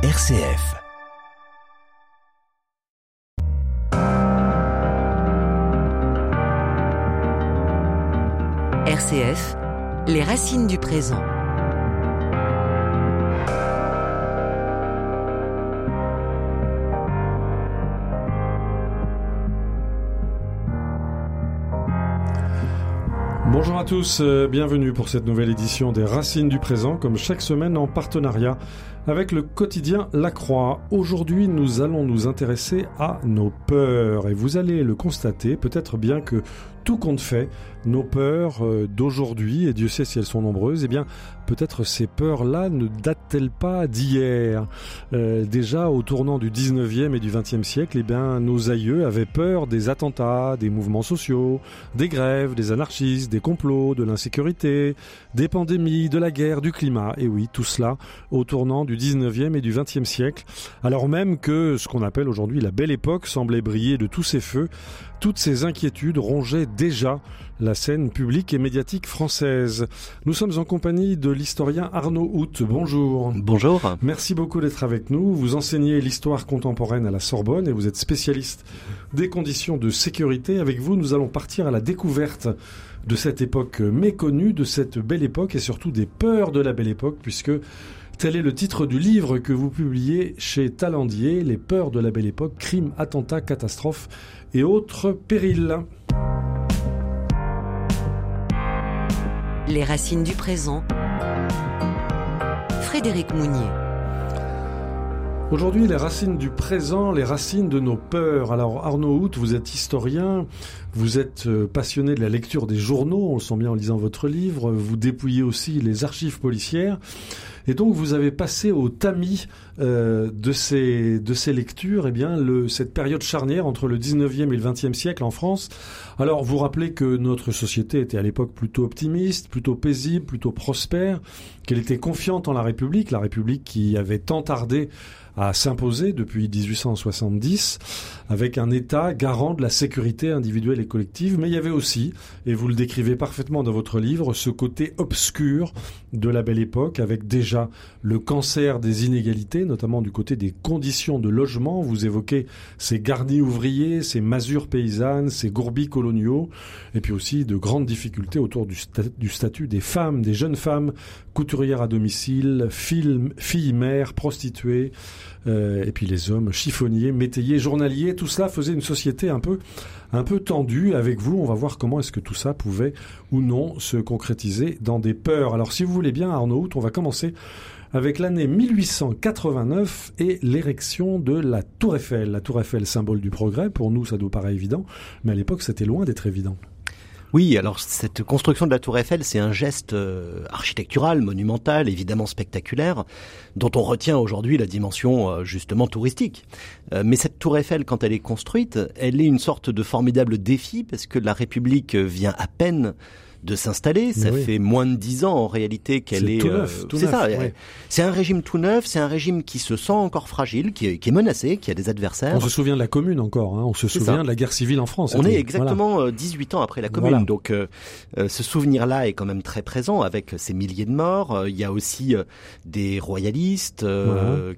RCF. RCF, les racines du présent. Bonjour à tous, euh, bienvenue pour cette nouvelle édition des Racines du présent, comme chaque semaine en partenariat avec le quotidien La Croix. Aujourd'hui, nous allons nous intéresser à nos peurs et vous allez le constater, peut-être bien que tout compte fait, nos peurs euh, d'aujourd'hui, et Dieu sait si elles sont nombreuses, eh bien, peut-être ces peurs-là ne datent-elles pas d'hier? Euh, déjà, au tournant du 19e et du 20e siècle, eh bien, nos aïeux avaient peur des attentats, des mouvements sociaux, des grèves, des anarchistes, des complots, de l'insécurité, des pandémies, de la guerre, du climat. Et oui, tout cela au tournant du 19e et du 20e siècle, alors même que ce qu'on appelle aujourd'hui la belle époque semblait briller de tous ses feux, toutes ces inquiétudes rongeaient déjà la scène publique et médiatique française. Nous sommes en compagnie de l'historien Arnaud Hout. Bonjour. Bonjour. Merci beaucoup d'être avec nous. Vous enseignez l'histoire contemporaine à la Sorbonne et vous êtes spécialiste des conditions de sécurité. Avec vous, nous allons partir à la découverte de cette époque méconnue, de cette belle époque et surtout des peurs de la belle époque, puisque Tel est le titre du livre que vous publiez chez Talandier, Les peurs de la belle époque, crimes, attentats, catastrophes et autres périls. Les racines du présent. Frédéric Mounier. Aujourd'hui, les racines du présent, les racines de nos peurs. Alors Arnaud Hout, vous êtes historien, vous êtes euh, passionné de la lecture des journaux, on le sent bien en lisant votre livre, vous dépouillez aussi les archives policières. Et donc vous avez passé au tamis euh, de, ces, de ces lectures eh bien, le, cette période charnière entre le 19e et le 20e siècle en France. Alors vous rappelez que notre société était à l'époque plutôt optimiste, plutôt paisible, plutôt prospère, qu'elle était confiante en la République, la République qui avait tant tardé à s'imposer depuis 1870 avec un État garant de la sécurité individuelle et collective. Mais il y avait aussi, et vous le décrivez parfaitement dans votre livre, ce côté obscur de la belle époque avec déjà le cancer des inégalités, notamment du côté des conditions de logement. Vous évoquez ces garnis ouvriers, ces masures paysannes, ces gourbis coloniaux, et puis aussi de grandes difficultés autour du, statut des femmes, des jeunes femmes couturières à domicile, filles mères, prostituées, euh, et puis les hommes chiffonniers, métayers, journaliers, tout cela faisait une société un peu, un peu tendue. Avec vous, on va voir comment est-ce que tout ça pouvait ou non se concrétiser dans des peurs. Alors si vous voulez bien, Arnaud, on va commencer avec l'année 1889 et l'érection de la Tour Eiffel. La Tour Eiffel, symbole du progrès, pour nous ça nous paraît évident, mais à l'époque c'était loin d'être évident. Oui, alors cette construction de la tour Eiffel, c'est un geste euh, architectural, monumental, évidemment spectaculaire, dont on retient aujourd'hui la dimension euh, justement touristique. Euh, mais cette tour Eiffel, quand elle est construite, elle est une sorte de formidable défi parce que la République vient à peine de s'installer. Ça fait moins de dix ans en réalité qu'elle est. Euh, c'est ça. C'est un régime tout neuf. C'est un régime qui se sent encore fragile, qui est, qui est, menacé, qui a des adversaires. On se souvient de la Commune encore. Hein. On se souvient de la guerre civile en France. On est exactement 18 euh, ans après la Commune. Donc euh, ce souvenir-là est quand même très présent avec ces milliers de morts. Il y a aussi des royalistes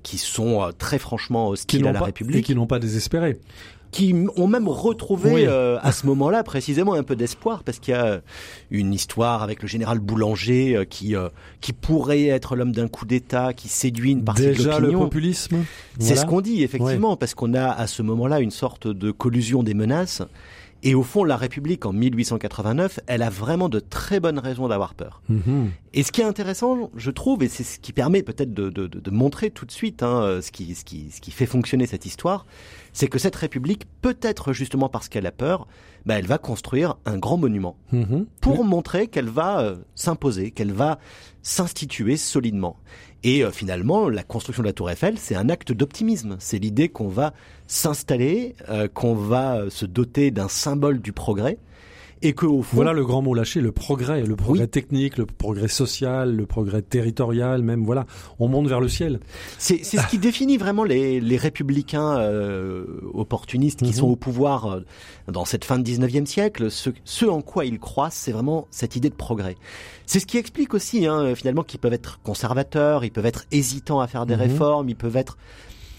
qui sont très franchement hostiles à la République et qui n'ont pas désespéré qui ont même retrouvé euh, à ce moment-là précisément un peu d'espoir parce qu'il y a une histoire avec le général Boulanger euh, qui euh, qui pourrait être l'homme d'un coup d'État qui séduit une partie Déjà de l'opinion. le populisme. C'est ce qu'on dit effectivement parce qu'on a à ce moment-là une sorte de collusion des menaces. Et au fond, la République, en 1889, elle a vraiment de très bonnes raisons d'avoir peur. Mm-hmm. Et ce qui est intéressant, je trouve, et c'est ce qui permet peut-être de, de, de, montrer tout de suite hein, ce, qui, ce, qui, ce qui fait fonctionner cette histoire, c'est que cette République, peut-être justement parce qu'elle a peur, bah, elle va construire un grand monument mm-hmm. pour montrer qu'elle va euh, s'imposer, qu'elle va s'instituer solidement. Et euh, finalement, la construction de la Tour Eiffel, c'est un acte d'optimisme. C'est l'idée qu'on va s'installer, euh, qu'on va se doter d'un symbole du progrès et que au fond, Voilà le grand mot lâché, le progrès, le progrès technique, le progrès social, le progrès territorial, même voilà, on monte vers le ciel. c'est c'est ce qui définit vraiment les, les républicains euh, opportunistes qui Mhm. sont au pouvoir euh, dans cette fin de 19e siècle. Ce, ce en quoi ils croient, c'est vraiment cette idée de progrès. C'est ce qui explique aussi hein, finalement qu'ils peuvent être conservateurs, ils peuvent être hésitants à faire des Mhm. réformes, ils peuvent être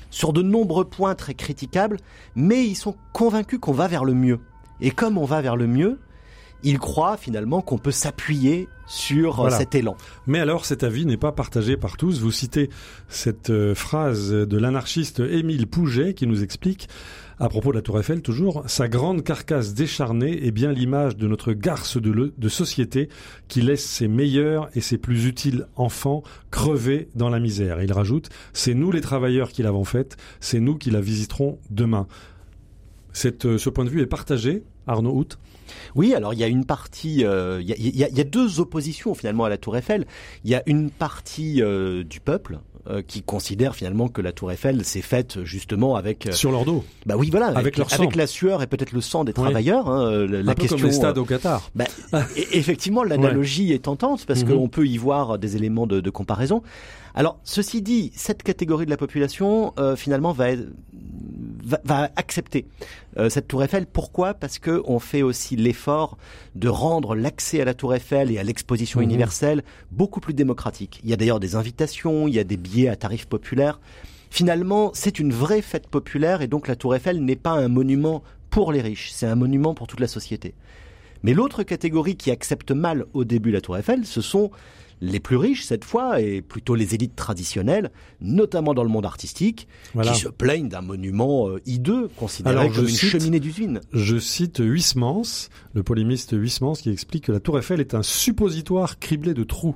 sur de nombreux points très critiquables, mais ils sont convaincus qu'on va vers le mieux. Et comme on va vers le mieux, ils croient finalement qu'on peut s'appuyer sur euh, Voilà. cet élan. Mais alors cet avis n'est pas partagé par tous. Vous citez cette euh, phrase de l'anarchiste Émile Pouget qui nous explique à propos de la Tour Eiffel toujours, sa grande carcasse décharnée est bien l'image de notre garce de, société qui laisse ses meilleurs et ses plus utiles enfants crever dans la misère. Il rajoute, c'est nous les travailleurs qui l'avons faite, c'est nous qui la visiterons demain. Euh, ce point de vue est partagé, Arnaud Hout? Oui, alors il y a une partie, euh, il y a deux oppositions finalement à la Tour Eiffel. Il y a une partie euh, du peuple euh, qui considère finalement que la Tour Eiffel s'est faite justement avec, euh, Sur leur dos, bah oui voilà, Avec leur sang. avec la sueur et peut-être le sang des Oui. travailleurs. hein, euh, la, un la peu question. comme les stades au Qatar. bah, e- effectivement, l'analogie est tentante parce Mhm. qu'on peut y voir des éléments de, de comparaison. Alors, ceci dit, cette catégorie de la population, euh, finalement, va, être- va, va accepter euh, cette Tour Eiffel. Pourquoi? Parce que on fait aussi l'effort de rendre l'accès à la Tour Eiffel et à l'exposition Mhm. universelle beaucoup plus démocratique. Il y a d'ailleurs des invitations, il y a des billets à tarif populaire. Finalement, c'est une vraie fête populaire et donc la Tour Eiffel n'est pas un monument pour les riches, c'est un monument pour toute la société. Mais l'autre catégorie qui accepte mal au début la Tour Eiffel, ce sont les plus riches cette fois, et plutôt les élites traditionnelles, notamment dans le monde artistique, Voilà. qui se plaignent d'un monument euh, hideux, considéré Alors, comme une cite- cheminée d'usine. Je cite Huysmans, le polémiste Huysmans, qui explique que la Tour Eiffel est un suppositoire criblé de trous.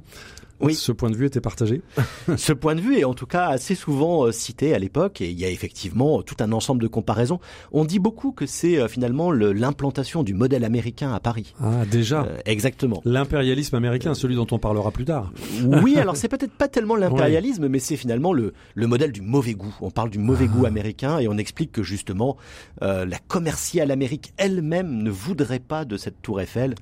Oui. Ce point de vue était partagé. Ce point de vue est en tout cas assez souvent euh, cité à l'époque, et il y a effectivement tout un ensemble de comparaisons. On dit beaucoup que c'est euh, finalement le- l'implantation du modèle américain à Paris. Ah, déjà. Euh, exactement. L'impérialisme américain, celui dont on parlera plus tard. Oui, alors c'est peut-être pas tellement l'impérialisme, mais c'est finalement le, le modèle du mauvais goût. On parle du mauvais Ah. goût américain et on explique que justement euh, la commerciale Amérique elle-même ne voudrait pas de cette tour Eiffel,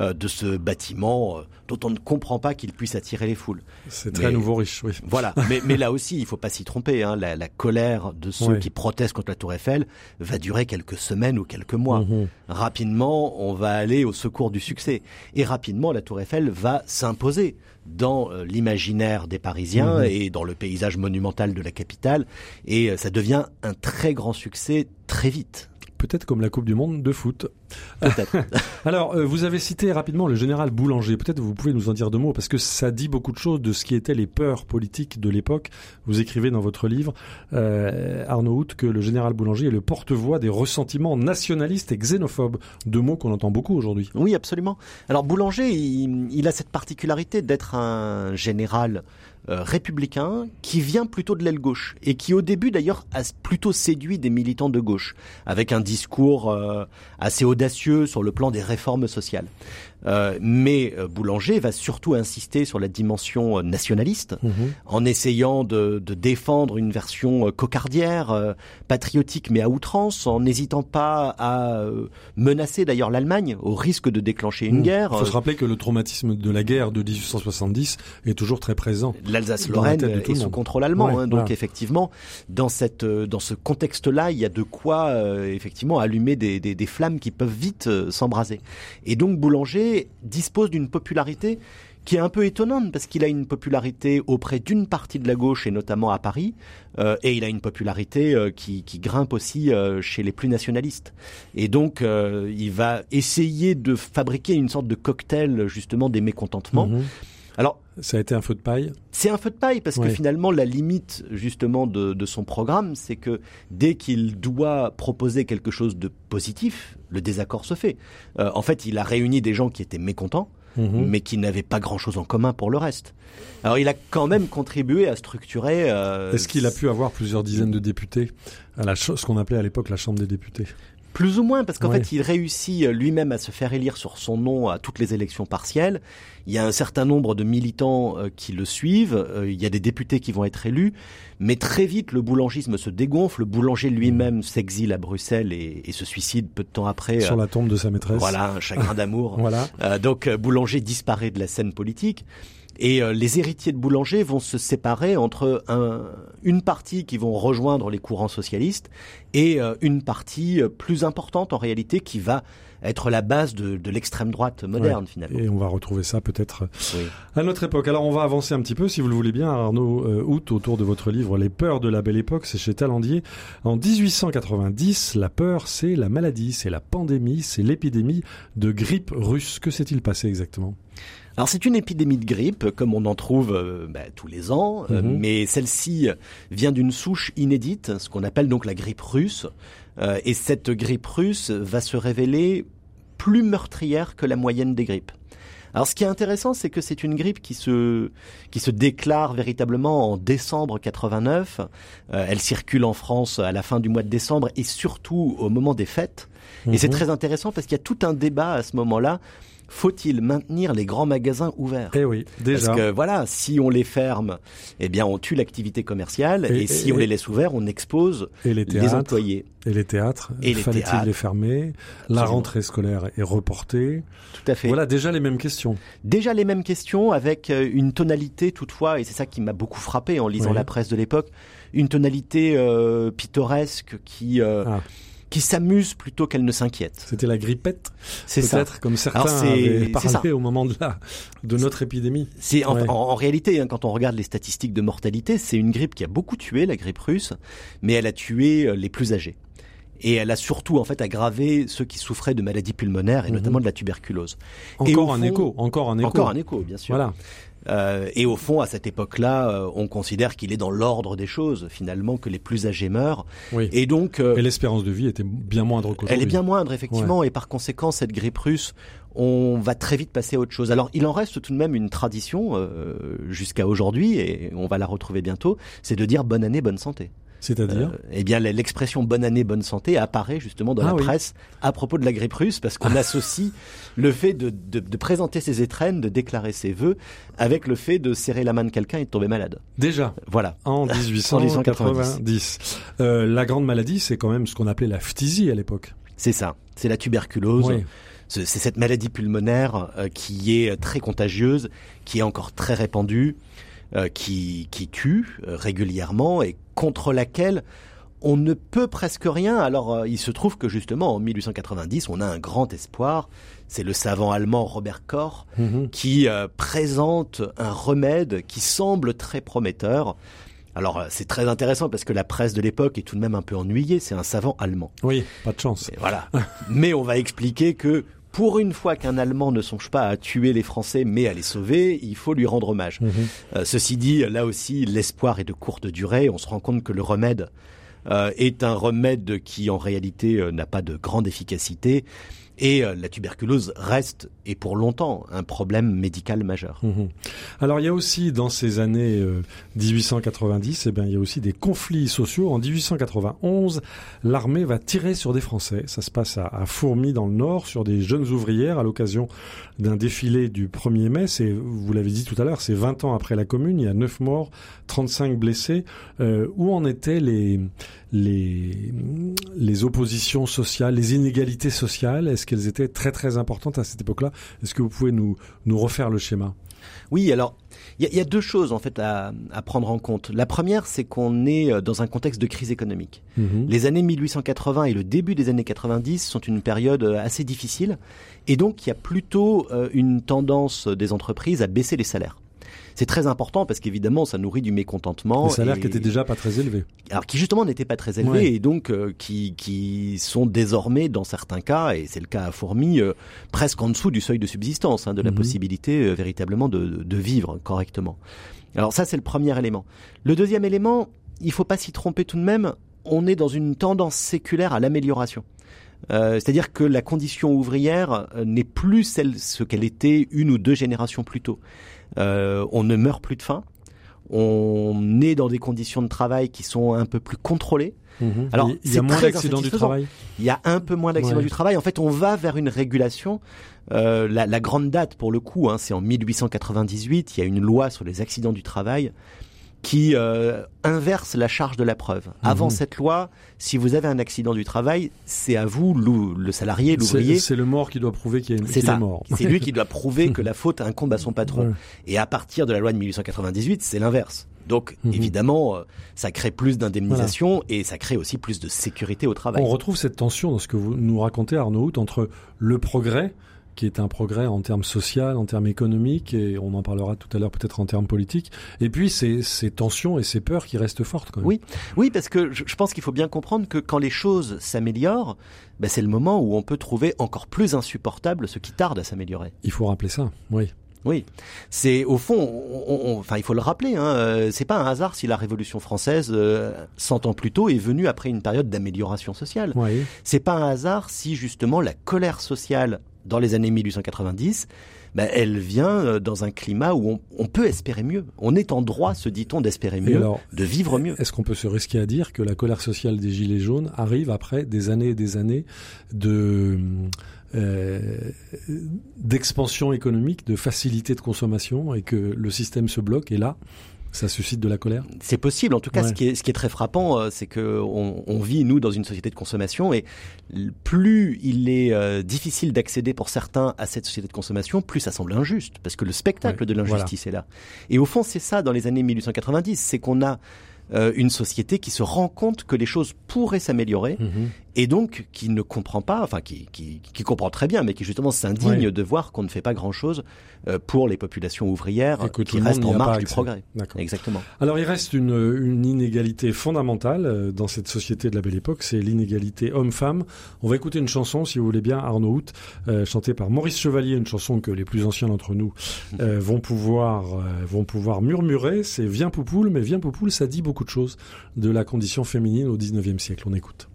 euh, de ce bâtiment dont on ne comprend pas qu'il puisse attirer les foules. C'est très Mais- nouveau riche, oui. Voilà, mais, mais là aussi, il faut pas s'y tromper. Hein. La, la colère de ceux qui protestent contre la tour Eiffel va durer quelques semaines ou quelques mois Mhm. rapidement, on va aller au secours du succès. Et rapidement, la Tour Eiffel va s'imposer dans euh, l'imaginaire des Parisiens Mhm. et dans le paysage monumental de la capitale. Et euh, ça devient un très grand succès très vite. Peut-être comme la Coupe du Monde de foot. Peut-être. Alors, euh, vous avez cité rapidement le général Boulanger. Peut-être vous pouvez nous en dire deux mots, parce que ça dit beaucoup de choses de ce qui étaient les peurs politiques de l'époque. Vous écrivez dans votre livre, euh, Arnaud Hout, que le général Boulanger est le porte-voix des ressentiments nationalistes et xénophobes. Deux mots qu'on entend beaucoup aujourd'hui. oui, absolument. Alors Boulanger, il, il a cette particularité d'être un général euh, républicain qui vient plutôt de l'aile gauche et qui au début d'ailleurs a plutôt séduit des militants de gauche avec un discours euh, assez audacieux sur le plan des réformes sociales. Euh, mais euh, Boulanger va surtout insister sur la dimension euh, nationaliste en essayant de, de défendre une version cocardière, euh, patriotique mais à outrance, en n'hésitant pas à menacer d'ailleurs l'Allemagne au risque de déclencher une Mmh. guerre. Il faut se rappeler que le traumatisme de la guerre de 1870 est toujours très présent. L'Alsace-Lorraine est sous contrôle allemand, Ouais, hein, donc voilà. effectivement, dans cette dans ce contexte-là, il y a de quoi euh, effectivement allumer des, des, des flammes qui peuvent vite s'embraser. Et donc Boulanger dispose d'une popularité qui est un peu étonnante parce qu'il a une popularité auprès d'une partie de la gauche et notamment à Paris, euh, et il a une popularité euh, qui, qui grimpe aussi euh, chez les plus nationalistes. Et donc il va essayer de fabriquer une sorte de cocktail justement des mécontentements. Mhm. Alors Ça a été un feu de paille? c'est un feu de paille parce que finalement la limite justement de, de son programme, c'est que dès qu'il doit proposer quelque chose de positif, le désaccord se fait. Euh, en fait, il a réuni des gens qui étaient mécontents, Mhm. mais qui n'avaient pas grand-chose en commun pour le reste. Alors il a quand même contribué à structurer. euh, Est-ce qu'il a pu avoir plusieurs dizaines de députés à la ce qu'on appelait à l'époque la Chambre des députés? Plus ou moins, parce qu'en fait, il réussit euh, lui-même à se faire élire sur son nom à toutes les élections partielles. Il y a un certain nombre de militants euh, qui le suivent. euh, il y a des députés qui vont être élus. Mais très vite, le boulangisme se dégonfle. Le boulanger lui-même s'exile à Bruxelles et, et se suicide peu de temps après. Sur la tombe de sa maîtresse. voilà, un chagrin d'amour. Voilà. Donc Boulanger disparaît de la scène politique. Et euh, les héritiers de Boulanger vont se séparer entre un- une partie qui vont rejoindre les courants socialistes et euh, une partie euh, plus importante en réalité qui va être la base de, de l'extrême droite moderne finalement. Et on va retrouver ça peut-être Oui. à notre époque. Alors on va avancer un petit peu, si vous le voulez bien, Arnaud euh, Hout, autour de votre livre Les peurs de la belle époque, c'est chez Talandier. En 1890, la peur, c'est la maladie, c'est la pandémie, c'est l'épidémie de grippe russe. Que s'est-il passé exactement? Alors c'est une épidémie de grippe, comme on en trouve euh, bah, tous les ans, euh, Mhm. mais celle-ci vient d'une souche inédite, ce qu'on appelle donc la grippe russe. Euh, et cette grippe russe va se révéler plus meurtrière que la moyenne des grippes. Alors ce qui est intéressant, c'est que c'est une grippe qui se qui se déclare véritablement en décembre 89. Euh, elle circule en France à la fin du mois de décembre et surtout au moment des fêtes. Et c'est Mhm. très intéressant parce qu'il y a tout un débat à ce moment-là. Faut-il maintenir les grands magasins ouverts Eh oui, déjà. Parce que voilà, si on les ferme, eh bien on tue l'activité commerciale et, Et- si et- on les laisse ouverts, on expose Et les les théâtres employés. Et les théâtres, Et les fallait-il les fermer La rentrée scolaire est reportée. Tout à fait. Voilà déjà les mêmes questions. Déjà les mêmes questions avec euh, une tonalité toutefois, et c'est ça qui m'a beaucoup frappé en lisant Oui. la presse de l'époque, une tonalité euh, pittoresque qui euh, Ah. Qui s'amuse plutôt qu'elle ne s'inquiète. C'était la grippette, C'est ça. peut-être, comme certains avaient parlé au moment de, la, de notre épidémie. C'est en, Ouais. en- en réalité, hein, quand on regarde les statistiques de mortalité, c'est une grippe qui a beaucoup tué, la grippe russe, mais elle a tué euh, les plus âgés. Et elle a surtout en fait aggravé ceux qui souffraient de maladies pulmonaires et Mhm. notamment de la tuberculose. Et Encore un écho, encore un écho. Encore un écho, bien sûr. Voilà. Euh, et au fond, à cette époque-là, euh, on considère qu'il est dans l'ordre des choses, finalement, que les plus âgés meurent. Oui. Et donc, euh, Et l'espérance de vie était bien moindre qu'aujourd'hui. elle est bien moindre, effectivement, et par conséquent, cette grippe russe, on va très vite passer à autre chose. Alors, il en reste tout de même une tradition euh, jusqu'à aujourd'hui, et on va la retrouver bientôt, c'est de dire bonne année, bonne santé. C'est-à-dire Euh, eh bien, l'expression bonne année, bonne santé apparaît justement dans Ah la oui. presse à propos de la grippe russe, parce qu'on associe le fait de, de, de présenter ses étrennes, de déclarer ses vœux, avec le fait de serrer la main de quelqu'un et de tomber malade. Déjà, Voilà. en 1890. Euh, la grande maladie, c'est quand même ce qu'on appelait la phtisie à l'époque. C'est ça. C'est la tuberculose. Oui. C'est cette maladie pulmonaire euh, qui est très contagieuse, qui est encore très répandue, qui, qui tue régulièrement et contre laquelle on ne peut presque rien. Alors euh, il se trouve que justement en 1890, on a un grand espoir. C'est le savant allemand Robert Koch Mhm. qui euh, présente un remède qui semble très prometteur. Alors euh, c'est très intéressant parce que la presse de l'époque est tout de même un peu ennuyée. C'est un savant allemand. Oui, pas de chance. Et voilà. mais on va expliquer que pour une fois qu'un Allemand ne songe pas à tuer les Français mais à les sauver, il faut lui rendre hommage. Mhm. Euh, ceci dit, là aussi, l'espoir est de courte durée. On se rend compte que le remède euh, est un remède qui en réalité euh, n'a pas de grande efficacité. Et euh, la tuberculose reste, et pour longtemps, un problème médical majeur. Mhm. Alors il y a aussi dans ces années euh, 1890, eh bien il y a aussi des conflits sociaux. En 1891, l'armée va tirer sur des Français. Ça se passe à, à Fourmies dans le Nord sur des jeunes ouvrières à l'occasion d'un défilé du 1er mai. C'est, vous l'avez dit tout à l'heure, c'est 20 ans après la Commune. Il y a 9 morts, 35 blessés. Euh, où en étaient les les les oppositions sociales, les inégalités sociales Est-ce qu'elles étaient très très importantes à cette époque-là? Est-ce que vous pouvez nous nous refaire le schéma? Oui, alors il y, a- il y a deux choses en fait à, à prendre en compte. La première, c'est qu'on est euh, dans un contexte de crise économique. Mhm. Les années 1880 et le début des années 90 sont une période euh, assez difficile, et donc il y a plutôt euh, une tendance des entreprises à baisser les salaires. C'est très important parce qu'évidemment ça nourrit du mécontentement. Les salaires et- qui étaient déjà pas très élevés. alors qui justement n'étaient pas très élevés Ouais. et donc euh, qui, qui sont désormais dans certains cas, et c'est le cas à Fourmi, euh, presque en dessous du seuil de subsistance, hein, de la Mhm. possibilité euh, véritablement de, de vivre correctement. Alors ça c'est le premier élément. Le deuxième élément, il faut pas s'y tromper tout de même, on est dans une tendance séculaire à l'amélioration. Euh, C'est-à-dire que la condition ouvrière n'est plus celle ce qu'elle était une ou deux générations plus tôt. Euh, on ne meurt plus de faim, On est dans des conditions de travail qui sont un peu plus contrôlées. Mhm. Alors, il y a moins d'accidents du travail. Il y a un peu moins d'accidents Ouais. du travail. En fait, on va vers une régulation. Euh, la, la grande date, pour le coup, hein, c'est en 1898. Il y a une loi sur les accidents du travail qui euh, inverse la charge de la preuve. Avant Mhm. cette loi, si vous avez un accident du travail, c'est à vous, le salarié, l'ouvrier. C'est le mort qui doit prouver qu'il est, est mort. C'est lui qui doit prouver que la faute incombe à son patron. Ouais. Et à partir de la loi de 1898, c'est l'inverse. Donc, Mhm. évidemment, euh, ça crée plus d'indemnisation et ça crée aussi plus de sécurité au travail. On retrouve cette tension dans ce que vous nous racontez, Arnaud Hout, entre le progrès, qui est un progrès en termes social, en termes économiques, et on en parlera tout à l'heure peut-être en termes politiques, et puis ces, ces tensions et ces peurs qui restent fortes quand même. Oui, oui, parce que je, pense qu'il faut bien comprendre que quand les choses s'améliorent, ben, c'est le moment où on peut trouver encore plus insupportable ce qui tarde à s'améliorer. Il faut rappeler ça, oui. Oui, c'est au fond, on- on- enfin il faut le rappeler, hein, euh, c'est pas un hasard si la Révolution française, euh, 100 ans plus tôt, est venue après une période d'amélioration sociale. oui. C'est pas un hasard si justement la colère sociale dans les années 1890, ben, elle vient euh, dans un climat où on, on peut espérer mieux. On est en droit, se dit-on, d'espérer mieux, alors, de vivre mieux. Est-ce qu'on peut se risquer à dire que la colère sociale des Gilets jaunes arrive après des années et des années de euh, d'expansion économique, de facilité de consommation, et que le système se bloque, et là, ça suscite de la colère? C'est possible. En tout cas, Ouais. ce, qui est, ce qui est très frappant, euh, c'est que on, vit nous dans une société de consommation et plus il est euh, difficile d'accéder pour certains à cette société de consommation, plus ça semble injuste parce que le spectacle Ouais, de l'injustice est là. Et au fond, c'est ça dans les années 1890, c'est qu'on a euh, une société qui se rend compte que les choses pourraient s'améliorer et donc qui ne comprend pas, enfin qui, qui, qui comprend très bien, mais qui justement s'indigne Ouais. de voir qu'on ne fait pas grand-chose euh, pour les populations ouvrières Et que tout qui restent en marge du progrès. Exactement. Alors il reste une, une inégalité fondamentale euh, dans cette société de la belle époque, c'est l'inégalité homme-femme. On va écouter une chanson, si vous voulez bien, Arnaud Hout, euh, chantée par Maurice Chevalier, une chanson que les plus anciens d'entre nous euh, vont pouvoir euh, vont pouvoir murmurer. C'est Viens Poupoule, mais Viens Poupoule, ça dit beaucoup de choses de la condition féminine au 19e siècle. On écoute.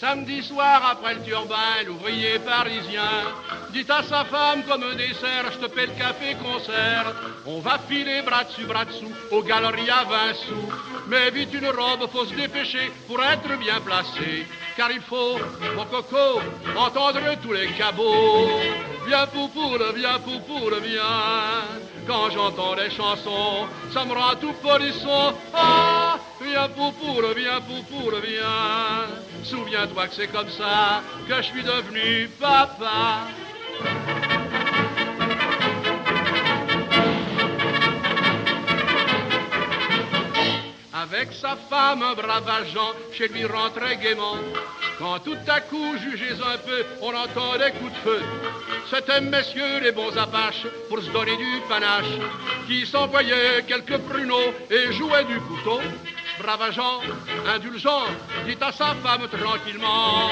Samedi soir après le turbin, l'ouvrier parisien dit à sa femme comme un dessert, je te paie le café concert. On va filer bras dessus, bras dessous, aux galeries à 20 sous. Mais vite une robe, faut se dépêcher pour être bien placé. Car il faut, mon coco, entendre tous les cabots. Viens poupoule, viens poupoule, viens. Quand j'entends les chansons, ça me rend tout polisson. Ah, viens poupoule, viens poupoule, viens. Souviens-toi que c'est comme ça que je suis devenu papa. Avec sa femme, un brave agent, chez lui rentrait gaiement. Quand tout à coup, jugez un peu, on entend des coups de feu. C'étaient messieurs les bons apaches pour se donner du panache, qui s'envoyaient quelques pruneaux et jouaient du couteau. Brave agent, indulgent, dit à sa femme tranquillement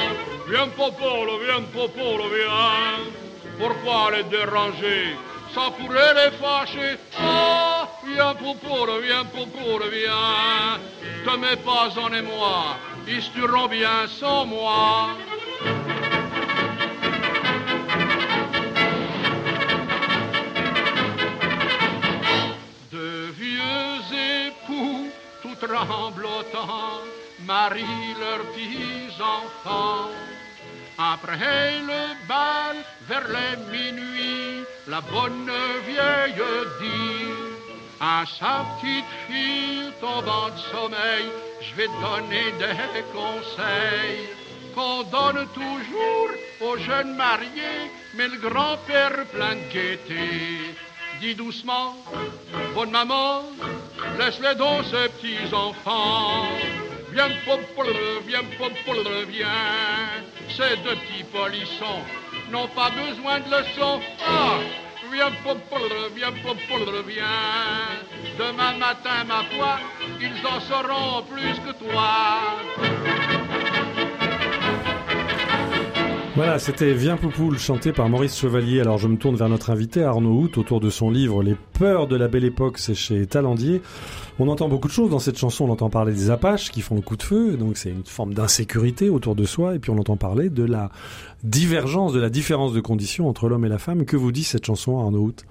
Viens popolo, viens popolo, viens. Pourquoi les déranger? Ça pourrait les fâcher. Oh, viens popolo, viens popolo, viens. Te mets pas en émoi, ils se tueront bien sans moi. De vieux époux, tout tremblotants, marient leurs petits-enfants. Après le bal, vers les minuit, la bonne vieille dit à sa petite fille tombant de sommeil, je vais donner des conseils qu'on donne toujours aux jeunes mariés, mais le grand-père plein de gaieté. Dis doucement, bonne maman, laisse-les donc ces petits enfants. Viens, popole, viens, popole, viens. Ces deux petits polissons n'ont pas besoin de leçons. Ah, viens, popole, viens, popole, viens. Demain matin, ma foi, ils en sauront plus que toi. Voilà, c'était Viens Poupoule, chanté par Maurice Chevalier. Alors je me tourne vers notre invité Arnaud Hout autour de son livre Les peurs de la belle époque, c'est chez Talandier. On entend beaucoup de choses dans cette chanson. On entend parler des Apaches qui font le coup de feu, donc c'est une forme d'insécurité autour de soi. Et puis on entend parler de la divergence, de la différence de conditions entre l'homme et la femme. Que vous dit cette chanson, Arnaud Hout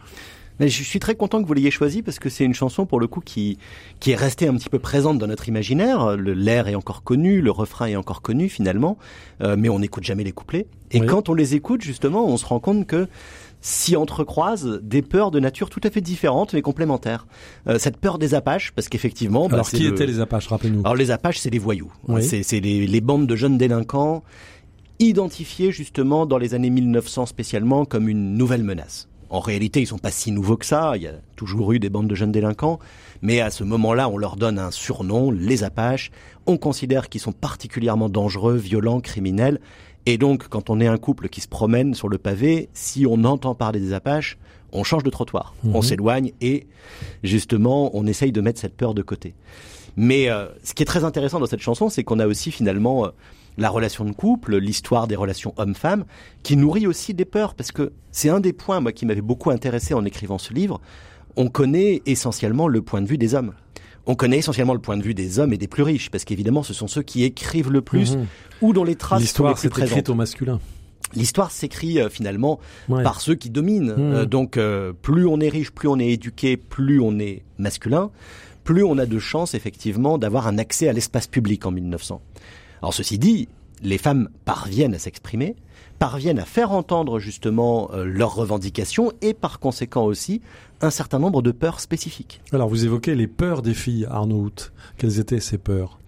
mais je suis très content que vous l'ayez choisi parce que c'est une chanson pour le coup qui qui est restée un petit peu présente dans notre imaginaire. L'air est encore connu, le refrain est encore connu finalement, euh, mais on n'écoute jamais les couplets. Et quand on les écoute justement, on se rend compte que s'y entrecroisent des peurs de nature tout à fait différentes mais complémentaires. Euh, cette peur des Apaches, parce qu'effectivement... Bah, Alors qui étaient les Apaches, rappelez-nous? Alors les Apaches, c'est les voyous. C'est les, les bandes de jeunes délinquants identifiés justement dans les années 1900 spécialement comme une nouvelle menace. En réalité, ils sont pas si nouveaux que ça. Il y a toujours eu des bandes de jeunes délinquants. Mais à ce moment-là, on leur donne un surnom, les Apaches. On considère qu'ils sont particulièrement dangereux, violents, criminels. Et donc, quand on est un couple qui se promène sur le pavé, si on entend parler des Apaches, on change de trottoir. On mhm. s'éloigne et, justement, on essaye de mettre cette peur de côté. Mais euh, ce qui est très intéressant dans cette chanson, c'est qu'on a aussi finalement... Euh, la relation de couple, l'histoire des relations hommes-femmes, qui nourrit aussi des peurs, parce que c'est un des points, moi, qui m'avait beaucoup intéressé en écrivant ce livre. On connaît essentiellement le point de vue des hommes. On connaît essentiellement le point de vue des hommes et des plus riches, parce qu'évidemment, ce sont ceux qui écrivent le plus mhm. ou dont les traces sont les plus présentes. L'histoire, au masculin. L'histoire s'écrit euh, finalement par ceux qui dominent. Mhm. Euh, donc, euh, plus on est riche, plus on est éduqué, plus on est masculin, plus on a de chances effectivement d'avoir un accès à l'espace public en 1900. Alors ceci dit, les femmes parviennent à s'exprimer, parviennent à faire entendre justement euh, leurs revendications et par conséquent aussi un certain nombre de peurs spécifiques. Alors vous évoquez les peurs des filles, Arnaud. Quelles étaient ces peurs?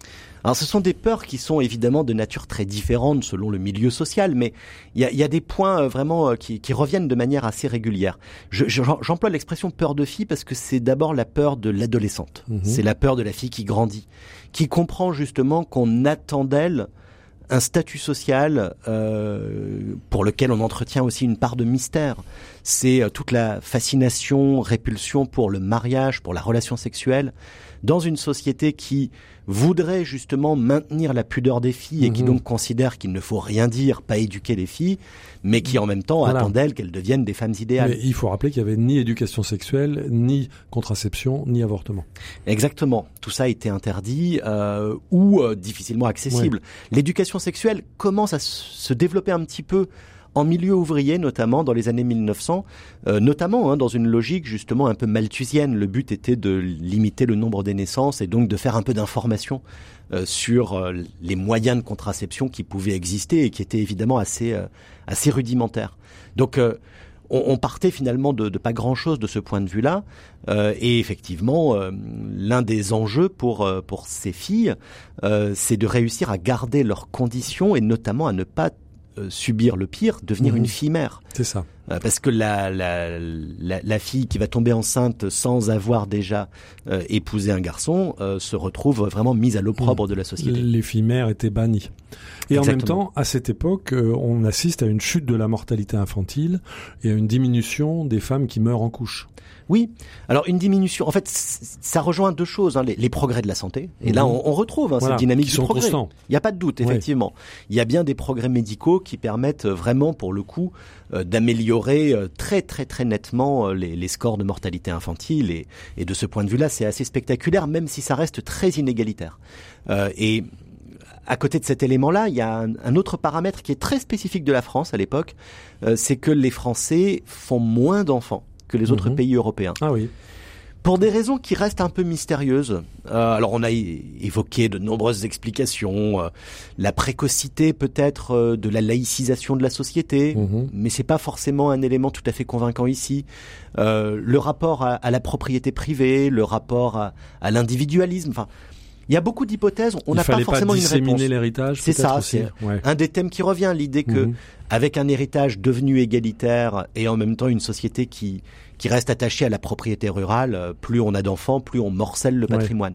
Alors ce sont des peurs qui sont évidemment de nature très différente selon le milieu social, mais il y a, des points euh, vraiment euh, qui, reviennent de manière assez régulière. J'emploie l'expression peur de fille parce que c'est d'abord la peur de l'adolescente. Mhm. C'est la peur de la fille qui grandit, qui comprend justement qu'on attend d'elle un statut social euh, pour lequel on entretient aussi une part de mystère. C'est toute la fascination, répulsion pour le mariage, pour la relation sexuelle, dans une société qui voudrait justement maintenir la pudeur des filles et qui mhm. donc considère qu'il ne faut rien dire, pas éduquer les filles, mais qui en même temps attend d'elles qu'elles deviennent des femmes idéales. Mais il faut rappeler qu'il n'y avait ni éducation sexuelle, ni contraception, ni avortement. Exactement. Tout ça a été interdit euh, ou euh, difficilement accessible. L'éducation sexuelle commence à se développer un petit peu en milieu ouvrier notamment dans les années 1900, euh, notamment hein, dans une logique justement un peu malthusienne. Le but était de limiter le nombre des naissances et donc de faire un peu d'information euh, sur euh, les moyens de contraception qui pouvaient exister et qui étaient évidemment assez assez rudimentaires. Donc on, partait finalement de, pas grand-chose de ce point de vue-là. et effectivement, l'un des enjeux pour pour ces filles, c'est de réussir à garder leurs conditions et notamment à ne pas subir le pire, devenir une mhm. fille mère. C'est ça. Euh, parce que la, la, la, fille qui va tomber enceinte sans avoir déjà euh, épousé un garçon se retrouve vraiment mise à l'opprobre de la société. Les filles mères étaient bannies. Et en même temps, à cette époque, on assiste à une chute de la mortalité infantile et à une diminution des femmes qui meurent en couche. Oui. Alors une diminution. En fait, ça rejoint deux choses hein, les, progrès de la santé. Et là, mhm. on, retrouve hein, cette dynamique qui du progrès. Il n'y a pas de doute, effectivement. Il y a bien des progrès médicaux qui permettent euh, vraiment, pour le coup, euh, d'améliorer euh, très très très nettement les, scores de mortalité infantile. Et, et de ce point de vue-là, c'est assez spectaculaire, même si ça reste très inégalitaire. et à côté de cet élément-là, il y a un, autre paramètre qui est très spécifique de la France à l'époque, c'est que les Français font moins d'enfants que les autres mhm. pays européens. Ah oui. Pour des raisons qui restent un peu mystérieuses. Euh, alors on a évoqué de nombreuses explications, euh, la précocité peut-être euh, de la laïcisation de la société, mhm. mais c'est pas forcément un élément tout à fait convaincant ici. le rapport à, la propriété privée, le rapport à, l'individualisme. Enfin, il y a beaucoup d'hypothèses. On n'a pas forcément une réponse. l'héritage. C'est ça. C'est un des thèmes qui revient, l'idée que mhm avec un héritage devenu égalitaire et en même temps une société qui, qui reste attachée à la propriété rurale, plus on a d'enfants, plus on morcelle le patrimoine.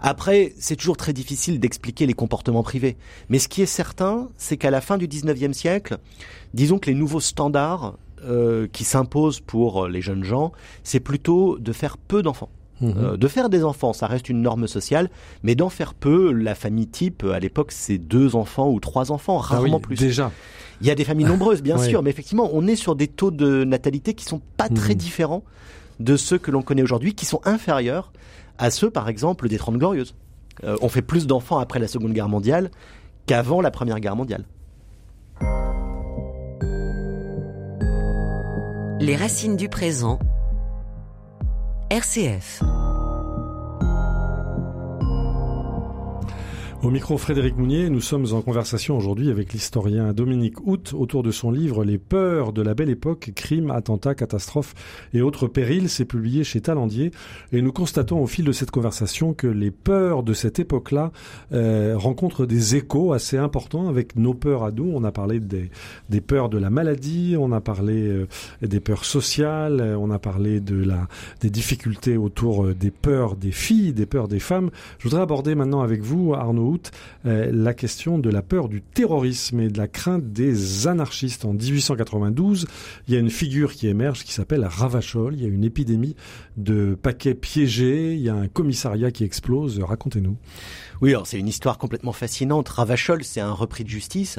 Après, c'est toujours très difficile d'expliquer les comportements privés. Mais ce qui est certain, c'est qu'à la fin du 19e siècle, disons que les nouveaux standards euh, qui s'imposent pour les jeunes gens, c'est plutôt de faire peu d'enfants. Mhm. Euh, de faire des enfants, ça reste une norme sociale, mais d'en faire peu, la famille type, à l'époque, c'est deux enfants ou trois enfants, Ah rarement oui, plus. Déjà. Il y a des familles nombreuses, bien Ouais. sûr, mais effectivement, on est sur des taux de natalité qui sont pas très Mhm. différents de ceux que l'on connaît aujourd'hui, qui sont inférieurs à ceux, par exemple, des Trente Glorieuses. Euh, on fait plus d'enfants après la Seconde Guerre mondiale qu'avant la Première Guerre mondiale. Les racines du présent. RCF. Au micro Frédéric Mounier, nous sommes en conversation aujourd'hui avec l'historien Dominique Hout autour de son livre Les peurs de la belle époque, crimes, attentats, catastrophes et autres périls. C'est publié chez Talandier et nous constatons au fil de cette conversation que les peurs de cette époque-là euh, rencontrent des échos assez importants avec nos peurs à nous. On a parlé des, des peurs de la maladie, on a parlé euh, des peurs sociales, on a parlé de la, des difficultés autour euh, des peurs des filles, des peurs des femmes. Je voudrais aborder maintenant avec vous, Arnaud Euh, la question de la peur du terrorisme et de la crainte des anarchistes. En 1892, il y a une figure qui émerge qui s'appelle Ravachol. Il y a une épidémie de paquets piégés. Il y a un commissariat qui explose. Racontez-nous. Oui, alors c'est une histoire complètement fascinante. Ravachol, c'est un repris de justice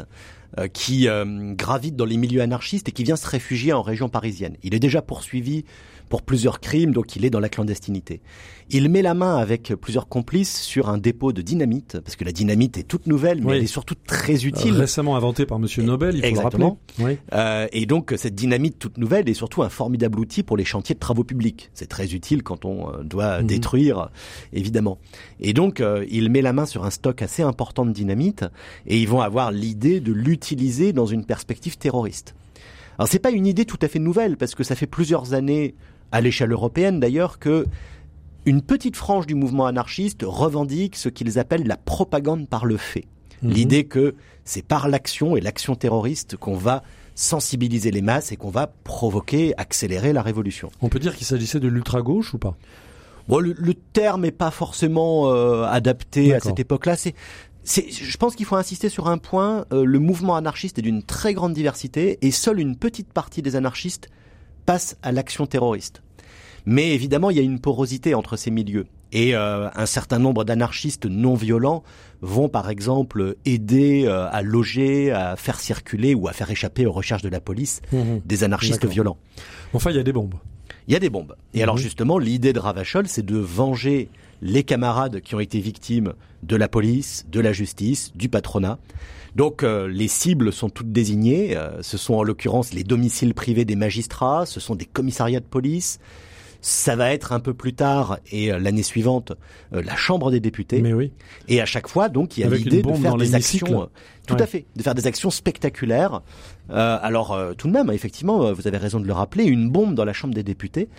euh, qui euh, gravite dans les milieux anarchistes et qui vient se réfugier en région parisienne. Il est déjà poursuivi pour plusieurs crimes, donc il est dans la clandestinité. Il met la main avec plusieurs complices sur un dépôt de dynamite, parce que la dynamite est toute nouvelle, mais Oui. elle est surtout très utile. Récemment inventé par Monsieur Nobel, il faut Exactement. le rappeler. Oui. Euh, et donc cette dynamite toute nouvelle est surtout un formidable outil pour les chantiers de travaux publics. C'est très utile quand on euh, doit Mhm. détruire, évidemment. Et donc euh, il met la main sur un stock assez important de dynamite et ils vont avoir l'idée de l'utiliser dans une perspective terroriste. Alors c'est pas une idée tout à fait nouvelle parce que ça fait plusieurs années, à l'échelle européenne d'ailleurs, que une petite frange du mouvement anarchiste revendique ce qu'ils appellent la propagande par le fait. Mhm. L'idée que c'est par l'action et l'action terroriste qu'on va sensibiliser les masses et qu'on va provoquer, accélérer la révolution. On peut dire qu'il s'agissait de l'ultra-gauche ou pas? Bon, le, le terme n'est pas forcément euh, adapté à cette époque-là. C'est, c'est, je pense qu'il faut insister sur un point. euh, le mouvement anarchiste est d'une très grande diversité et seule une petite partie des anarchistes passe à l'action terroriste. Mais évidemment, il y a une porosité entre ces milieux. Et euh, un certain nombre d'anarchistes non violents vont, par exemple, aider euh, à loger, à faire circuler ou à faire échapper aux recherches de la police des anarchistes violents. Enfin, il y a des bombes. Il y a des bombes. Et alors justement, l'idée de Ravachol, c'est de venger les camarades qui ont été victimes de la police, de la justice, du patronat. Donc euh, les cibles sont toutes désignées. Euh, ce sont en l'occurrence les domiciles privés des magistrats, ce sont des commissariats de police. Ça va être un peu plus tard et euh, l'année suivante euh, la Chambre des députés. Mais oui. Et à chaque fois, donc, il y a l'idée de faire des actions, euh, tout Ouais. à fait, de faire des actions spectaculaires. Euh, alors, euh, tout de même, effectivement, vous avez raison de le rappeler, une bombe dans la Chambre des députés.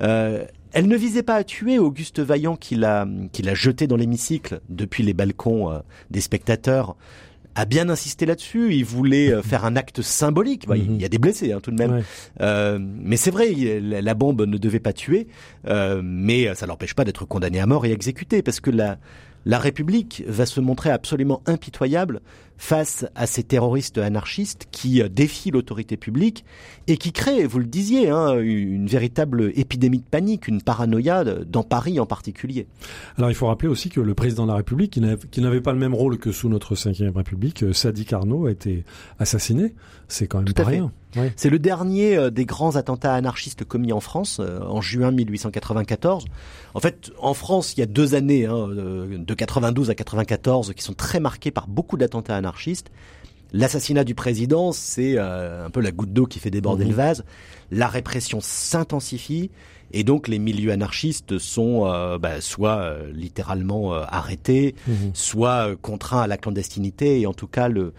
euh, elle ne visait pas à tuer Auguste Vaillant qui l'a qui l'a jeté dans l'hémicycle depuis les balcons euh, des spectateurs a bien insisté là-dessus. Il voulait euh, faire un acte symbolique. Bah, il- Mhm. Y a des blessés hein, tout de même. Ouais. Euh, mais c'est vrai, la, bombe ne devait pas tuer, euh, mais ça n'empêche pas d'être condamné à mort et exécuté, parce que la, la République va se montrer absolument impitoyable face à ces terroristes anarchistes qui euh, défient l'autorité publique et qui créent, vous le disiez, hein, une véritable épidémie de panique, une paranoïa euh, dans Paris en particulier. Alors il faut rappeler aussi que le président de la République, qui n'avait- pas le même rôle que sous notre cinquième République, euh, Sadi Carnot, a été assassiné. C'est quand même Tout pas rien. C'est le dernier des grands attentats anarchistes commis en France en juin 1894. En fait, en France, il y a deux années, hein, de 92 à 94, qui sont très marquées par beaucoup d'attentats anarchistes. L'assassinat du président, c'est euh, un peu la goutte d'eau qui fait déborder Mhm. le vase. La répression s'intensifie et donc les milieux anarchistes sont euh, bah, soit euh, littéralement arrêtés, Mhm. soit contraints à la clandestinité et en tout cas le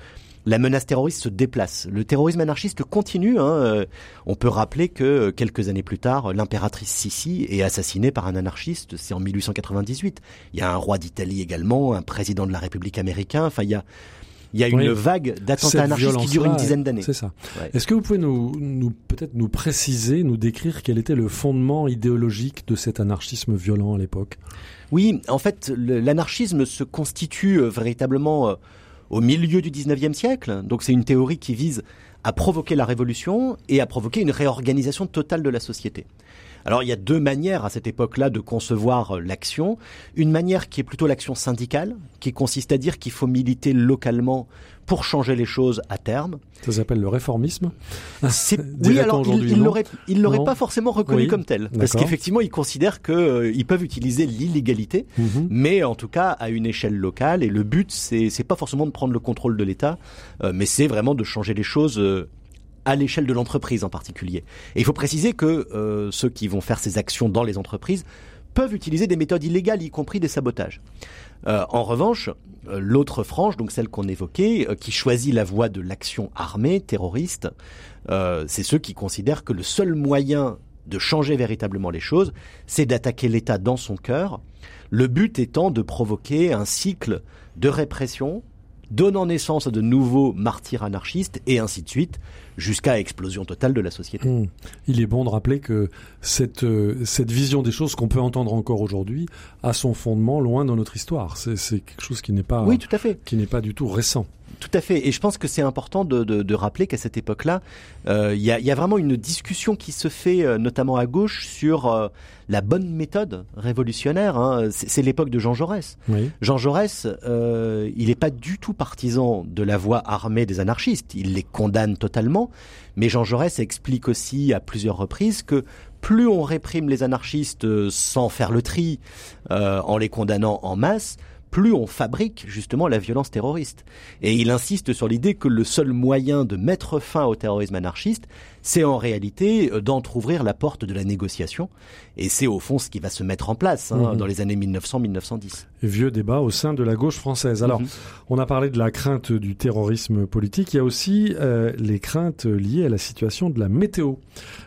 la menace terroriste se déplace. Le terrorisme anarchiste continue. Hein. On peut rappeler que quelques années plus tard, l'impératrice Sissi est assassinée par un anarchiste. C'est en 1898. Il y a un roi d'Italie également, un président de la République américaine. Enfin, il y a, il y a une vague d'attentats anarchistes qui durent une dizaine d'années. C'est ça. Ouais. Est-ce que vous pouvez nous, nous peut-être nous préciser, nous décrire quel était le fondement idéologique de cet anarchisme violent à l'époque? Oui, en fait, l'anarchisme se constitue euh, véritablement euh, au milieu du 19e siècle. Donc c'est une théorie qui vise à provoquer la révolution et à provoquer une réorganisation totale de la société. Alors il y a deux manières à cette époque-là de concevoir euh, l'action. Une manière qui est plutôt l'action syndicale, qui consiste à dire qu'il faut militer localement pour changer les choses à terme. Ça s'appelle le réformisme. oui, alors il l'aurait, il l'aurait pas forcément reconnu comme tel, parce qu'effectivement, il considère que euh, ils peuvent utiliser l'illégalité, mhm. mais en tout cas à une échelle locale. Et le but, c'est, c'est pas forcément de prendre le contrôle de l'État, euh, mais c'est vraiment de changer les choses à l'échelle de l'entreprise en particulier. Et il faut préciser que euh, ceux qui vont faire ces actions dans les entreprises peuvent utiliser des méthodes illégales, y compris des sabotages. Euh, en revanche, euh, l'autre frange, donc celle qu'on évoquait, qui choisit la voie de l'action armée terroriste, c'est ceux qui considèrent que le seul moyen de changer véritablement les choses, c'est d'attaquer l'État dans son cœur, le but étant de provoquer un cycle de répression, donnant naissance à de nouveaux martyrs anarchistes, et ainsi de suite, jusqu'à explosion totale de la société. Hmm. Il est bon de rappeler que cette, euh, cette vision des choses qu'on peut entendre encore aujourd'hui a son fondement loin dans notre histoire. C'est quelque chose qui n'est pas, oui, tout à fait. qui n'est pas du tout récent. Tout à fait. Et je pense que c'est important de, de, de, rappeler qu'à cette époque-là, euh, il y, a, y, a, vraiment une discussion qui se fait, euh, notamment à gauche, sur euh, la bonne méthode révolutionnaire. Hein. C'est l'époque de Jean Jaurès. Jean Jaurès, il n'est pas du tout partisan de la voie armée des anarchistes. Il les condamne totalement. Mais Jean Jaurès explique aussi à plusieurs reprises que plus on réprime les anarchistes sans faire le tri, en les condamnant en masse, plus on fabrique justement la violence terroriste. Et il insiste sur l'idée que le seul moyen de mettre fin au terrorisme anarchiste, c'est en réalité euh, d'entrouvrir la porte de la négociation. Et c'est au fond ce qui va se mettre en place hein, mhm. dans les années 1900-1910. Vieux débat au sein de la gauche française. Alors, mhm. on a parlé de la crainte du terrorisme politique. Il y a aussi euh, les craintes liées à la situation de la météo.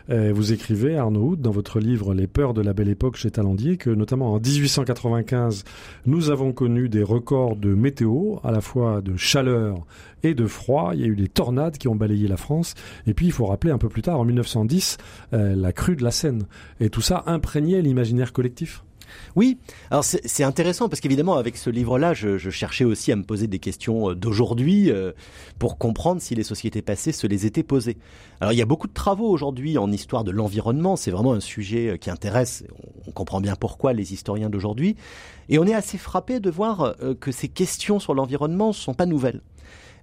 Euh, vous écrivez, Arnaud dans votre livre Les peurs de la belle époque chez Talandier, que notamment en 1895, nous avons connu des records de météo, à la fois de chaleur et de froid. Il y a eu des tornades qui ont balayé la France. Et puis, il faut rappeler un peu plus tard, en 1910, euh, la crue de la Seine. Et tout ça imprégnait l'imaginaire collectif. Oui, alors c'est intéressant parce qu'évidemment avec ce livre-là, je, cherchais aussi à me poser des questions euh, d'aujourd'hui euh, pour comprendre si les sociétés passées se les étaient posées. Alors il y a beaucoup de travaux aujourd'hui en histoire de l'environnement, c'est vraiment un sujet qui intéresse, on comprend bien pourquoi les historiens d'aujourd'hui, et on est assez frappé de voir que ces questions sur l'environnement ne sont pas nouvelles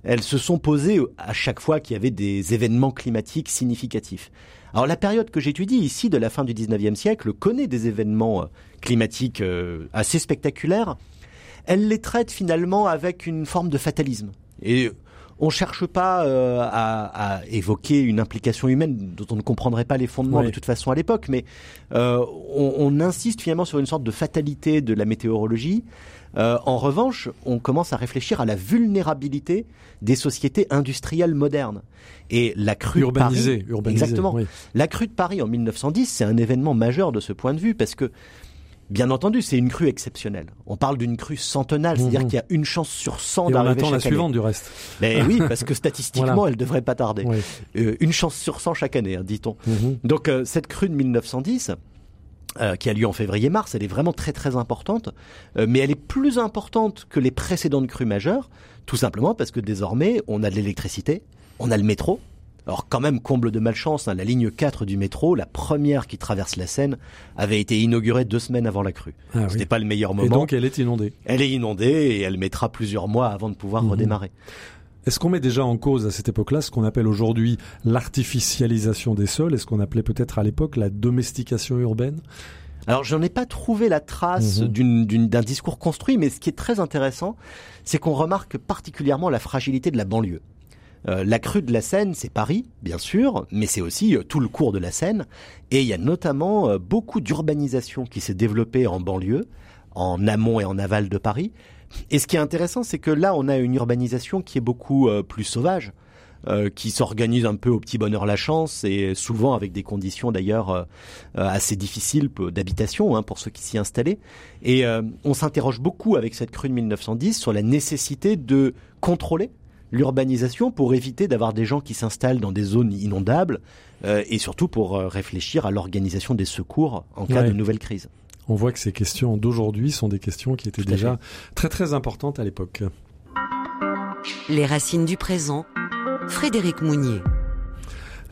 elles se sont posées à chaque fois qu'il y avait des événements climatiques significatifs. Alors la période que j'étudie ici, de la fin du 19e siècle, connaît des événements euh, climatiques euh, assez spectaculaires. Elle les traite finalement avec une forme de fatalisme. On cherche pas euh, à, évoquer une implication humaine dont on ne comprendrait pas les fondements de toute façon à l'époque, mais on, on, insiste finalement sur une sorte de fatalité de la météorologie euh, en revanche, on commence à réfléchir à la vulnérabilité des sociétés industrielles modernes. Et la crue de Paris, exactement. La crue de Paris en 1910, c'est un événement majeur de ce point de vue parce que Bien entendu, c'est une crue exceptionnelle. On parle d'une crue centenale, c'est-à-dire mhm. qu'il y a une chance sur 100 d'arriver chaque année. la suivante du reste. Mais oui, parce que statistiquement, elle devrait pas tarder. Euh, une chance sur 100 chaque année, hein, dit-on. Mhm. Donc euh, cette crue de 1910, euh, qui a lieu en février-mars, elle est vraiment très très importante, euh, mais elle est plus importante que les précédentes crues majeures, tout simplement parce que désormais on a de l'électricité, on a le métro. Alors quand même, comble de malchance, hein, la ligne 4 du métro, la première qui traverse la Seine, avait été inaugurée deux semaines avant la crue. Ah, Ce n'est pas le meilleur moment. Et donc elle est inondée. Elle est inondée et elle mettra plusieurs mois avant de pouvoir mhm. redémarrer. Est-ce qu'on met déjà en cause à cette époque-là ce qu'on appelle aujourd'hui l'artificialisation des sols et ce qu'on appelait peut-être à l'époque la domestication urbaine? Alors j'en ai pas trouvé la trace mhm. d'un discours construit, mais ce qui est très intéressant, c'est qu'on remarque particulièrement la fragilité de la banlieue. Euh, la crue de la Seine, c'est Paris, bien sûr, mais c'est aussi euh, tout le cours de la Seine. Et il y a notamment euh, beaucoup d'urbanisation qui s'est développée en banlieue, en amont et en aval de Paris, et ce qui est intéressant, c'est que là, on a une urbanisation qui est beaucoup plus sauvage, qui s'organise un peu au petit bonheur la chance et souvent avec des conditions d'ailleurs assez difficiles d'habitation hein, pour ceux qui s'y installaient. Et on s'interroge beaucoup avec cette crue de 1910 sur la nécessité de contrôler l'urbanisation pour éviter d'avoir des gens qui s'installent dans des zones inondables et surtout pour réfléchir à l'organisation des secours en cas de nouvelle crise on voit que ces questions d'aujourd'hui sont des questions qui étaient déjà très très importantes à l'époque. Les racines du présent, Frédéric Mounier.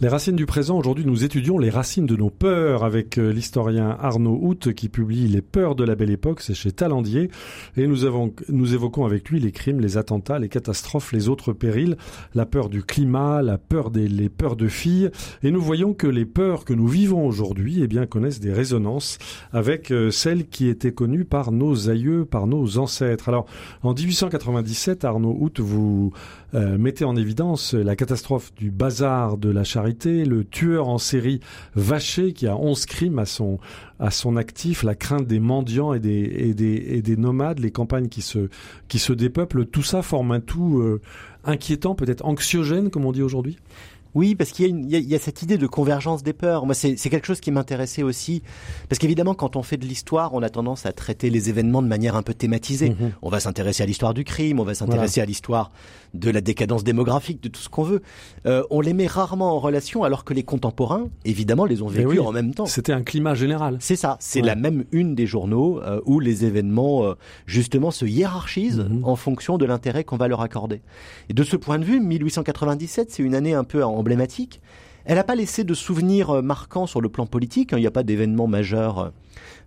Les racines du présent, aujourd'hui nous étudions les racines de nos peurs avec euh, l'historien Arnaud Hout qui publie Les peurs de la belle époque, c'est chez Talandier, et nous, avons, nous évoquons avec lui les crimes, les attentats, les catastrophes, les autres périls, la peur du climat, la peur des les peurs de filles, et nous voyons que les peurs que nous vivons aujourd'hui eh bien, connaissent des résonances avec euh, celles qui étaient connues par nos aïeux, par nos ancêtres. Alors en 1897, Arnaud Hout, vous euh, mettez en évidence la catastrophe du bazar de la charité le tueur en série Vaché qui a 11 crimes à son à son actif, la crainte des mendiants et des et des, et des nomades, les campagnes qui se qui se dépeuplent, tout ça forme un tout euh, inquiétant, peut-être anxiogène comme on dit aujourd'hui? Oui, parce qu'il y, y, a cette idée de convergence des peurs. Moi, c'est quelque chose qui m'intéressait aussi, parce qu'évidemment, quand on fait de l'histoire, on a tendance à traiter les événements de manière un peu thématisée. Mhm. On va s'intéresser à l'histoire du crime, on va s'intéresser à l'histoire de la décadence démographique, de tout ce qu'on veut. Euh, on les met rarement en relation, alors que les contemporains, évidemment, les ont vécus en même temps. C'était un climat général. C'est ça. C'est la même une des journaux euh, où les événements, euh, justement, se hiérarchisent mhm. en fonction de l'intérêt qu'on va leur accorder. Et de ce point de vue, 1897, c'est une année un peu emblématique. Elle n'a pas laissé de souvenirs marquants sur le plan politique. Hein. Il n'y a pas d'événements majeurs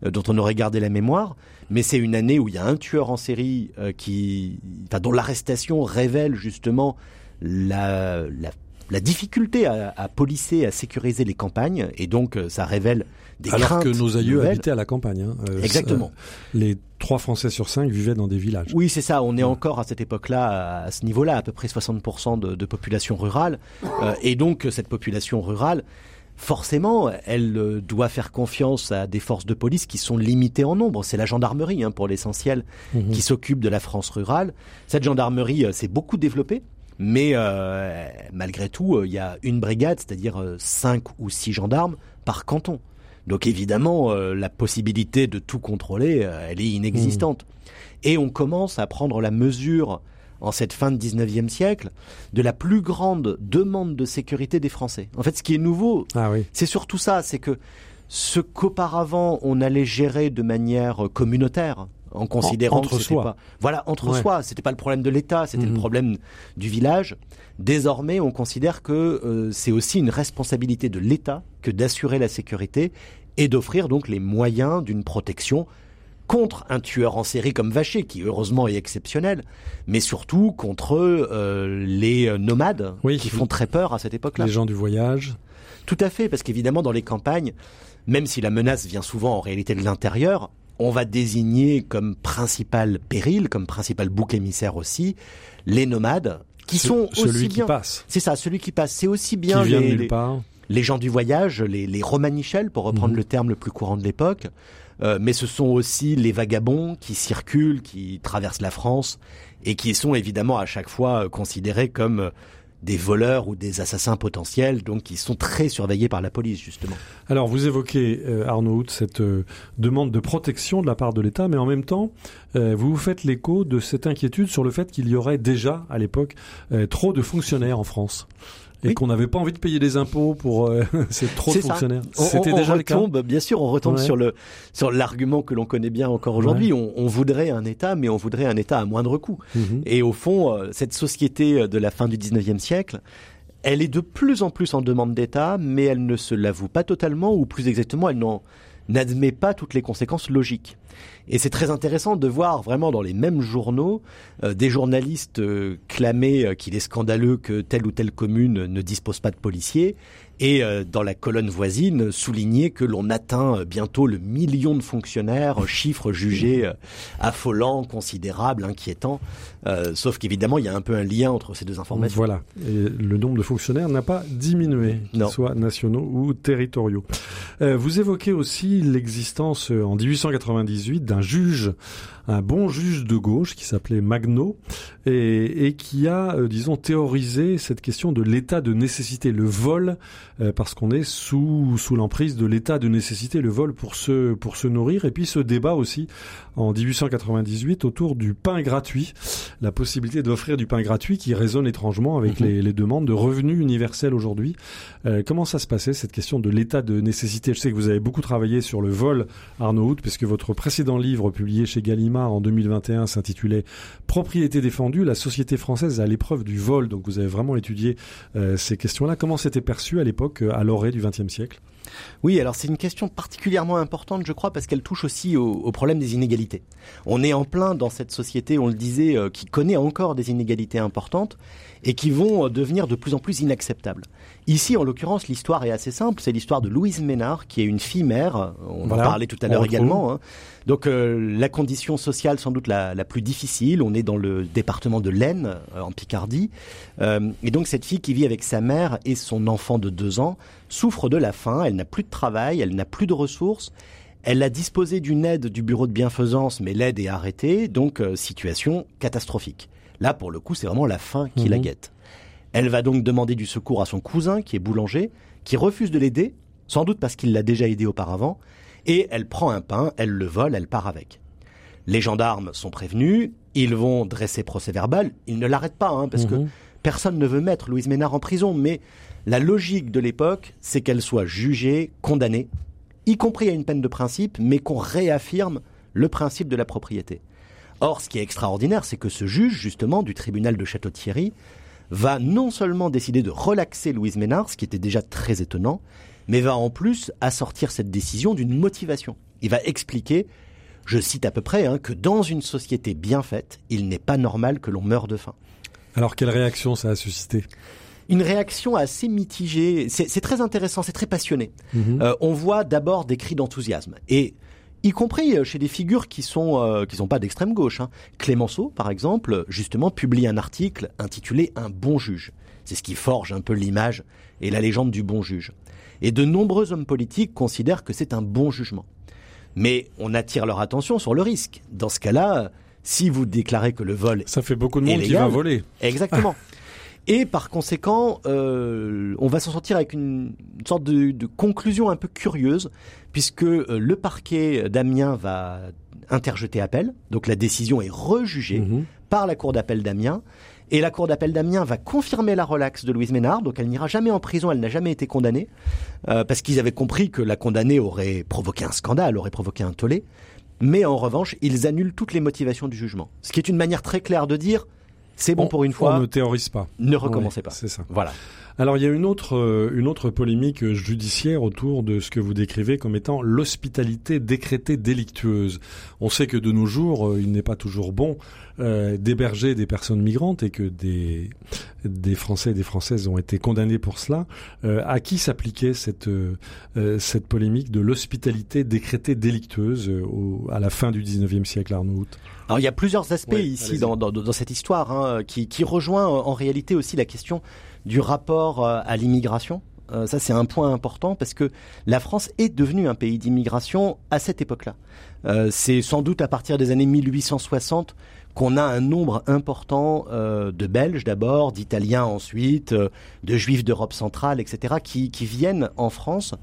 dont on aurait gardé la mémoire mais c'est une année où il y a un tueur en série euh, qui, enfin, dont l'arrestation révèle justement la, la, la difficulté à, à policer, à sécuriser les campagnes, et donc euh, ça révèle des Alors que nos aïeux habitaient à la campagne. Hein. Euh, Exactement. les trois Français sur cinq vivaient dans des villages. Oui, c'est ça. On est encore à cette époque-là, à ce niveau-là, à peu près 60% de, de population rurale, et donc cette population rurale forcément, elle euh, doit faire confiance à des forces de police qui sont limitées en nombre. C'est la gendarmerie, hein, pour l'essentiel, mhm. qui s'occupe de la France rurale. Cette gendarmerie euh, s'est beaucoup développée. Mais euh, malgré tout, il y a une brigade, c'est-à-dire cinq ou six gendarmes par canton. Donc évidemment, la possibilité de tout contrôler, elle est inexistante. Mhm. Et on commence à prendre la mesure en cette fin de 19e siècle, de la plus grande demande de sécurité des Français. En fait, ce qui est nouveau, ah c'est surtout ça, c'est que ce qu'auparavant on allait gérer de manière communautaire, en considérant entre que soi. Pas, voilà, entre soi, c'était pas le problème de l'État, c'était le mhm. problème du village. Désormais, on considère que euh, c'est aussi une responsabilité de l'État que d'assurer la sécurité et d'offrir donc les moyens d'une protection contre un tueur en série comme Vacher, qui heureusement est exceptionnel, mais surtout contre euh, les nomades qui font très peur à cette époque-là. Les gens du voyage. Tout à fait, parce qu'évidemment dans les campagnes, même si la menace vient souvent en réalité de l'intérieur, on va désigner comme principal péril, comme principal bouc émissaire aussi, les nomades, qui sont celui aussi qui passe. C'est ça, celui qui passe. C'est aussi bien les, les, gens du voyage, les, les romanichels, pour reprendre mhm. le terme le plus courant de l'époque, euh, mais ce sont aussi les vagabonds qui circulent, qui traversent la France et qui sont évidemment à chaque fois euh, considérés comme euh, des voleurs ou des assassins potentiels, donc qui sont très surveillés par la police, justement. Alors, vous évoquez, Arnaud cette demande de protection de la part de l'État, mais en même temps, vous vous faites l'écho de cette inquiétude sur le fait qu'il y aurait déjà, à l'époque, trop de fonctionnaires en France et qu'on n'avait pas envie de payer des impôts pour euh, c'est trop de fonctionnaires. C'était déjà retombe, le cas. Bien sûr, on retombe sur le sur l'argument que l'on connaît bien encore aujourd'hui. On, on, voudrait un État, mais on voudrait un État à moindre coût. Mhm. Et au fond, euh, cette société euh, de la fin du 19e siècle, elle est de plus en plus en demande d'État, mais elle ne se l'avoue pas totalement, ou plus exactement, elle n'admet pas toutes les conséquences logiques. Et c'est très intéressant de voir vraiment dans les mêmes journaux euh, des journalistes euh, clamer euh, qu'il est scandaleux que telle ou telle commune ne dispose pas de policiers et dans la colonne voisine souligner que l'on atteint bientôt le million de fonctionnaires, chiffre jugé affolant, considérable, inquiétant. Sauf qu'évidemment, il y a un peu un lien entre ces deux informations. Voilà. Et le nombre de fonctionnaires n'a pas diminué, qu'ils soient nationaux ou territoriaux. vous évoquez aussi l'existence en 1898 d'un juge un bon juge de gauche qui s'appelait Magno et, et, qui a, euh, disons, théorisé cette question de l'état de nécessité, le vol, euh, parce qu'on est sous sous l'emprise de l'état de nécessité, le vol pour se pour se nourrir, et puis ce débat aussi en 1898 autour du pain gratuit, la possibilité d'offrir du pain gratuit qui résonne étrangement avec mhm. les, les, demandes de revenus universels aujourd'hui. Euh, comment ça se passait cette question de l'état de nécessité? Je sais que vous avez beaucoup travaillé sur le vol, Arnaud Hout, puisque votre précédent livre publié chez Gallimard en 2021 s'intitulait Propriété défendue, la société française à l'épreuve du vol. Donc vous avez vraiment étudié euh, ces questions-là. Comment c'était perçu à l'époque, à l'orée du XXe siècle? Oui, alors c'est une question particulièrement importante, je crois, parce qu'elle touche aussi au, problème des inégalités. On est en plein dans cette société, on le disait, qui connaît encore des inégalités importantes et qui vont devenir de plus en plus inacceptables. Ici, en l'occurrence, l'histoire est assez simple. C'est l'histoire de Louise Ménard, qui est une fille mère. On en parlait tout à l'heure également. Hein. Donc, euh, la condition sociale sans doute la, plus difficile. On est dans le département de l'Aisne, euh, en Picardie. Euh, et donc, cette fille qui vit avec sa mère et son enfant de deux ans souffre de la faim. Elle n'a plus de travail, elle n'a plus de ressources. Elle a disposé d'une aide du bureau de bienfaisance, mais l'aide est arrêtée, donc situation catastrophique. Là, pour le coup, c'est vraiment la faim qui la mhm. guette. Elle va donc demander du secours à son cousin, qui est boulanger, qui refuse de l'aider, sans doute parce qu'il l'a déjà aidé auparavant, et elle prend un pain, elle le vole, elle part avec. Les gendarmes sont prévenus, ils vont dresser procès verbal, ils ne l'arrêtent pas, hein, parce que mhm. personne ne veut mettre Louise Ménard en prison, mais la logique de l'époque, c'est qu'elle soit jugée, condamnée, y compris à une peine de principe, mais qu'on réaffirme le principe de la propriété. Or, ce qui est extraordinaire, c'est que ce juge, justement, du tribunal de Château-Thierry, va non seulement décider de relaxer Louise Ménard, ce qui était déjà très étonnant, mais va en plus assortir cette décision d'une motivation. Il va expliquer, je cite à peu près, hein, que dans une société bien faite, il n'est pas normal que l'on meure de faim. Alors quelle réaction ça a suscité? Une réaction assez mitigée. C'est très intéressant, c'est très passionné. Mhm. Euh, on voit d'abord des cris d'enthousiasme. Et y compris euh, chez des figures qui sont euh, qui sont pas d'extrême gauche. Hein. Clémenceau, par exemple, justement publie un article intitulé Un bon juge. C'est ce qui forge un peu l'image et la légende du bon juge. Et de nombreux hommes politiques considèrent que c'est un bon jugement. Mais on attire leur attention sur le risque. Dans ce cas-là, si vous déclarez que le vol ça fait beaucoup de monde qui va voler. Exactement. Et par conséquent, euh, on va s'en sortir avec une, sorte de, conclusion un peu curieuse, puisque euh, le parquet d'Amiens va interjeter appel, donc la décision est rejugée mhm. par la cour d'appel d'Amiens, et la cour d'appel d'Amiens va confirmer la relaxe de Louise Ménard, donc elle n'ira jamais en prison, elle n'a jamais été condamnée, euh, parce qu'ils avaient compris que la condamnée aurait provoqué un scandale, aurait provoqué un tollé. Mais en revanche, ils annulent toutes les motivations du jugement. Ce qui est une manière très claire de dire c'est bon pour une fois. On ne théorise pas. Ne recommencez pas. C'est ça. Voilà. Alors il y a une autre euh, une autre polémique judiciaire autour de ce que vous décrivez comme étant l'hospitalité décrétée délictueuse. On sait que de nos jours, euh, il n'est pas toujours bon euh, d'héberger des personnes migrantes et que des des Français et des Françaises ont été condamnés pour cela. à qui s'appliquait cette cette polémique de l'hospitalité décrétée délictueuse à la fin du 19e siècle, Arnaud alors il y a plusieurs aspects ici dans, dans, dans, cette histoire hein, qui, qui rejoint en réalité aussi la question du rapport euh, à l'immigration. Euh, ça, c'est un point important parce que la France est devenue un pays d'immigration à cette époque-là. Euh, c'est sans doute à partir des années 1860 qu'on a un nombre important de Belges d'abord, d'Italiens ensuite, de Juifs d'Europe centrale, etc., qui, qui, viennent en France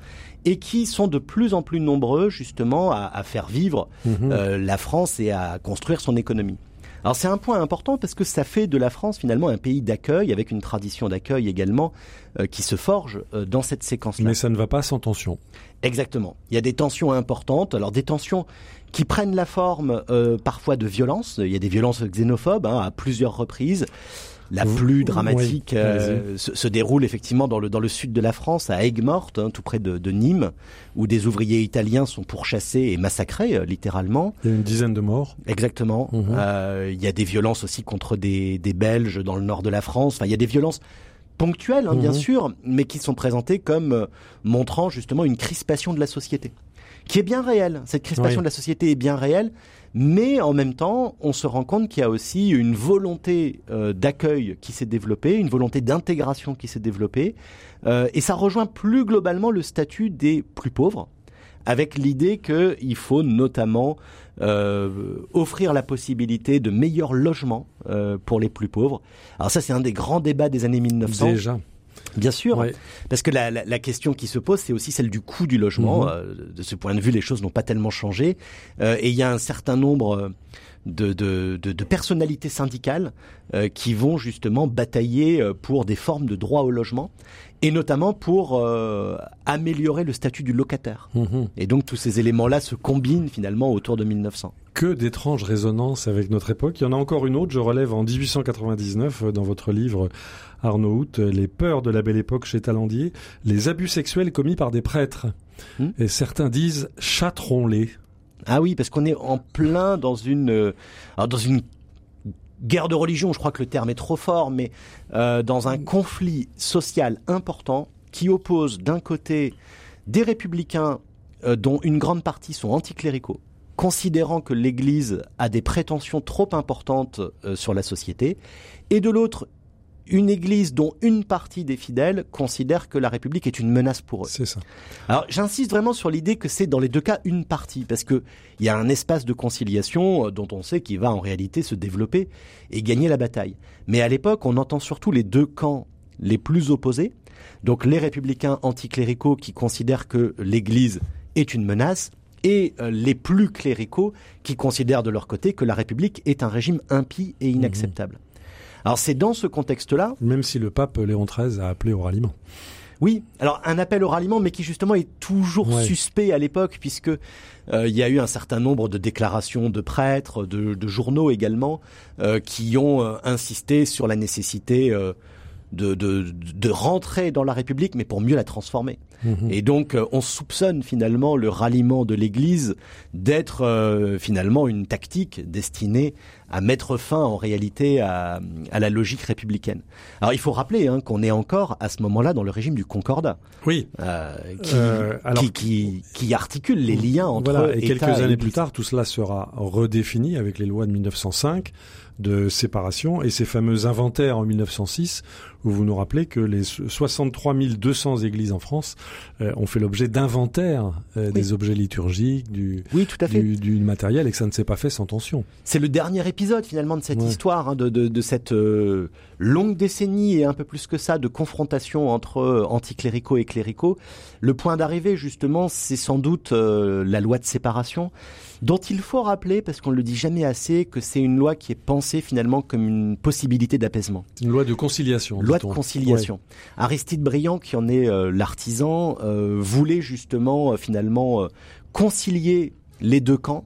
et qui sont de plus en plus nombreux justement à, à faire vivre mhm. la France et à construire son économie. Alors c'est un point important parce que ça fait de la France finalement un pays d'accueil avec une tradition d'accueil également euh, qui se forge euh, dans cette séquence-là. Mais ça ne va pas sans tension. Exactement. Il y a des tensions importantes. Alors des tensions qui prennent la forme euh, parfois de violence. Il y a des violences xénophobes hein, à plusieurs reprises la plus dramatique euh, se, déroule effectivement dans le dans le sud de la France, à Aigues-Mortes, hein, tout près de, de, Nîmes, où des ouvriers italiens sont pourchassés et massacrés euh, littéralement. Il y a une dizaine de morts. Exactement. Mhm. Euh, il y a des violences aussi contre des, des Belges dans le nord de la France. Enfin, il y a des violences ponctuelles, hein, bien mhm. sûr, mais qui sont présentées comme montrant justement une crispation de la société, qui est bien réelle. Cette crispation de la société est bien réelle, mais en même temps, on se rend compte qu'il y a aussi une volonté euh, d'accueil qui s'est développée, une volonté d'intégration qui s'est développée, euh, et ça rejoint plus globalement le statut des plus pauvres, avec l'idée qu'il faut notamment euh, offrir la possibilité de meilleurs logements pour les plus pauvres. Alors ça, c'est un des grands débats des années 1900. Déjà. Bien sûr, parce que la, la, la, question qui se pose, c'est aussi celle du coût du logement. Mhm. Euh, de ce point de vue, les choses n'ont pas tellement changé, euh, et il y a un certain nombre de, de, de, personnalités syndicales euh, qui vont justement batailler euh, pour des formes de droit au logement et notamment pour euh, améliorer le statut du locataire. Mhm. Et donc tous ces éléments-là se combinent finalement autour de 1900. Que d'étranges résonances avec notre époque. Il y en a encore une autre, je relève en 1899 dans votre livre Arnaud Hout, Les peurs de la belle époque chez Talandier, les abus sexuels commis par des prêtres. Hmm. Et certains disent châterons-les. Ah oui, parce qu'on est en plein dans une, euh, dans une guerre de religion, je crois que le terme est trop fort, mais euh, dans un conflit social important qui oppose d'un côté des républicains euh, dont une grande partie sont anticléricaux, considérant que l'Église a des prétentions trop importantes sur la société, et de l'autre une église dont une partie des fidèles considère que la République est une menace pour eux. C'est ça. Alors j'insiste vraiment sur l'idée que c'est dans les deux cas une partie, parce que il y a un espace de conciliation euh, dont on sait qu'il va en réalité se développer et gagner la bataille. Mais à l'époque, on entend surtout les deux camps les plus opposés. Donc les républicains anticléricaux qui considèrent que l'Église est une menace, et euh, les plus cléricaux qui considèrent de leur côté que la République est un régime impie et inacceptable. Alors c'est dans ce contexte-là. Même si le pape Léon XIII a appelé au ralliement. Oui, alors un appel au ralliement, mais qui justement est toujours suspect à l'époque, puisque euh, il y a eu un certain nombre de déclarations de prêtres, de, journaux également, euh, qui ont euh, insisté sur la nécessité de, de, de, rentrer dans la République, mais pour mieux la transformer. Mhm. Et donc, on soupçonne finalement le ralliement de l'Église d'être finalement une tactique destinée à mettre fin en réalité à, la logique républicaine. Alors il faut rappeler hein, qu'on est encore à ce moment-là dans le régime du Concordat, oui, euh, euh, qui, qui, articule les liens entre voilà, et quelques années plus tard, tout cela sera redéfini avec les lois de 1905 de séparation et ces fameux inventaires en 1906 où vous nous rappelez que les 63 200 églises en France euh, ont fait l'objet d'inventaires des objets liturgiques, du, oui, tout à fait. Du, du, matériel et que ça ne s'est pas fait sans tension. C'est le dernier épisode finalement de cette histoire, hein, de, cette euh, longue décennie et un peu plus que ça de confrontation entre euh, anticléricaux et cléricaux. Le point d'arrivée justement, c'est sans doute euh, la loi de séparation, dont il faut rappeler, parce qu'on ne le dit jamais assez, que c'est une loi qui est pensée finalement comme une possibilité d'apaisement. Une loi de conciliation. Loi de conciliation. Aristide Briand, qui en est l'artisan, voulait justement finalement concilier les deux camps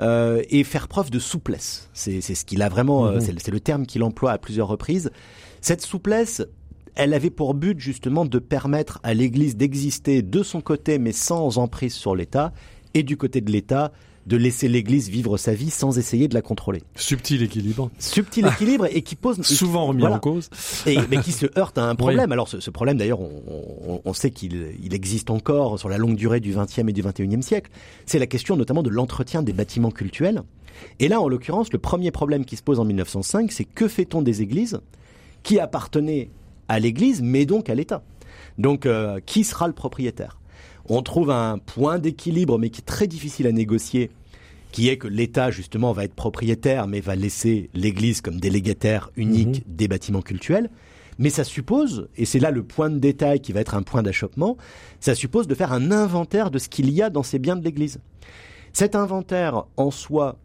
euh, et faire preuve de souplesse. C'est ce qu'il a vraiment, euh, mhm. c'est le terme qu'il emploie à plusieurs reprises. Cette souplesse, elle avait pour but justement de permettre à l'Église d'exister de son côté, mais sans emprise sur l'État, et du côté de l'État de laisser l'Église vivre sa vie sans essayer de la contrôler. Subtil équilibre. Subtil équilibre et qui pose souvent remis en cause, et, mais qui se heurte à un problème. Alors ce, problème d'ailleurs, on, sait qu'il il existe encore sur la longue durée du XXe et du XXIe siècle. C'est la question notamment de l'entretien des bâtiments cultuels. Et là, en l'occurrence, le premier problème qui se pose en 1905, c'est que fait-on des églises qui appartenaient à l'Église, mais donc à l'État? Donc, euh, qui sera le propriétaire? On trouve un point d'équilibre, mais qui est très difficile à négocier, qui est que l'État, justement, va être propriétaire, mais va laisser l'Église comme délégataire unique mhm. des bâtiments cultuels. Mais ça suppose, et c'est là le point de détail qui va être un point d'achoppement, ça suppose de faire un inventaire de ce qu'il y a dans ces biens de l'Église. Cet inventaire, en soi,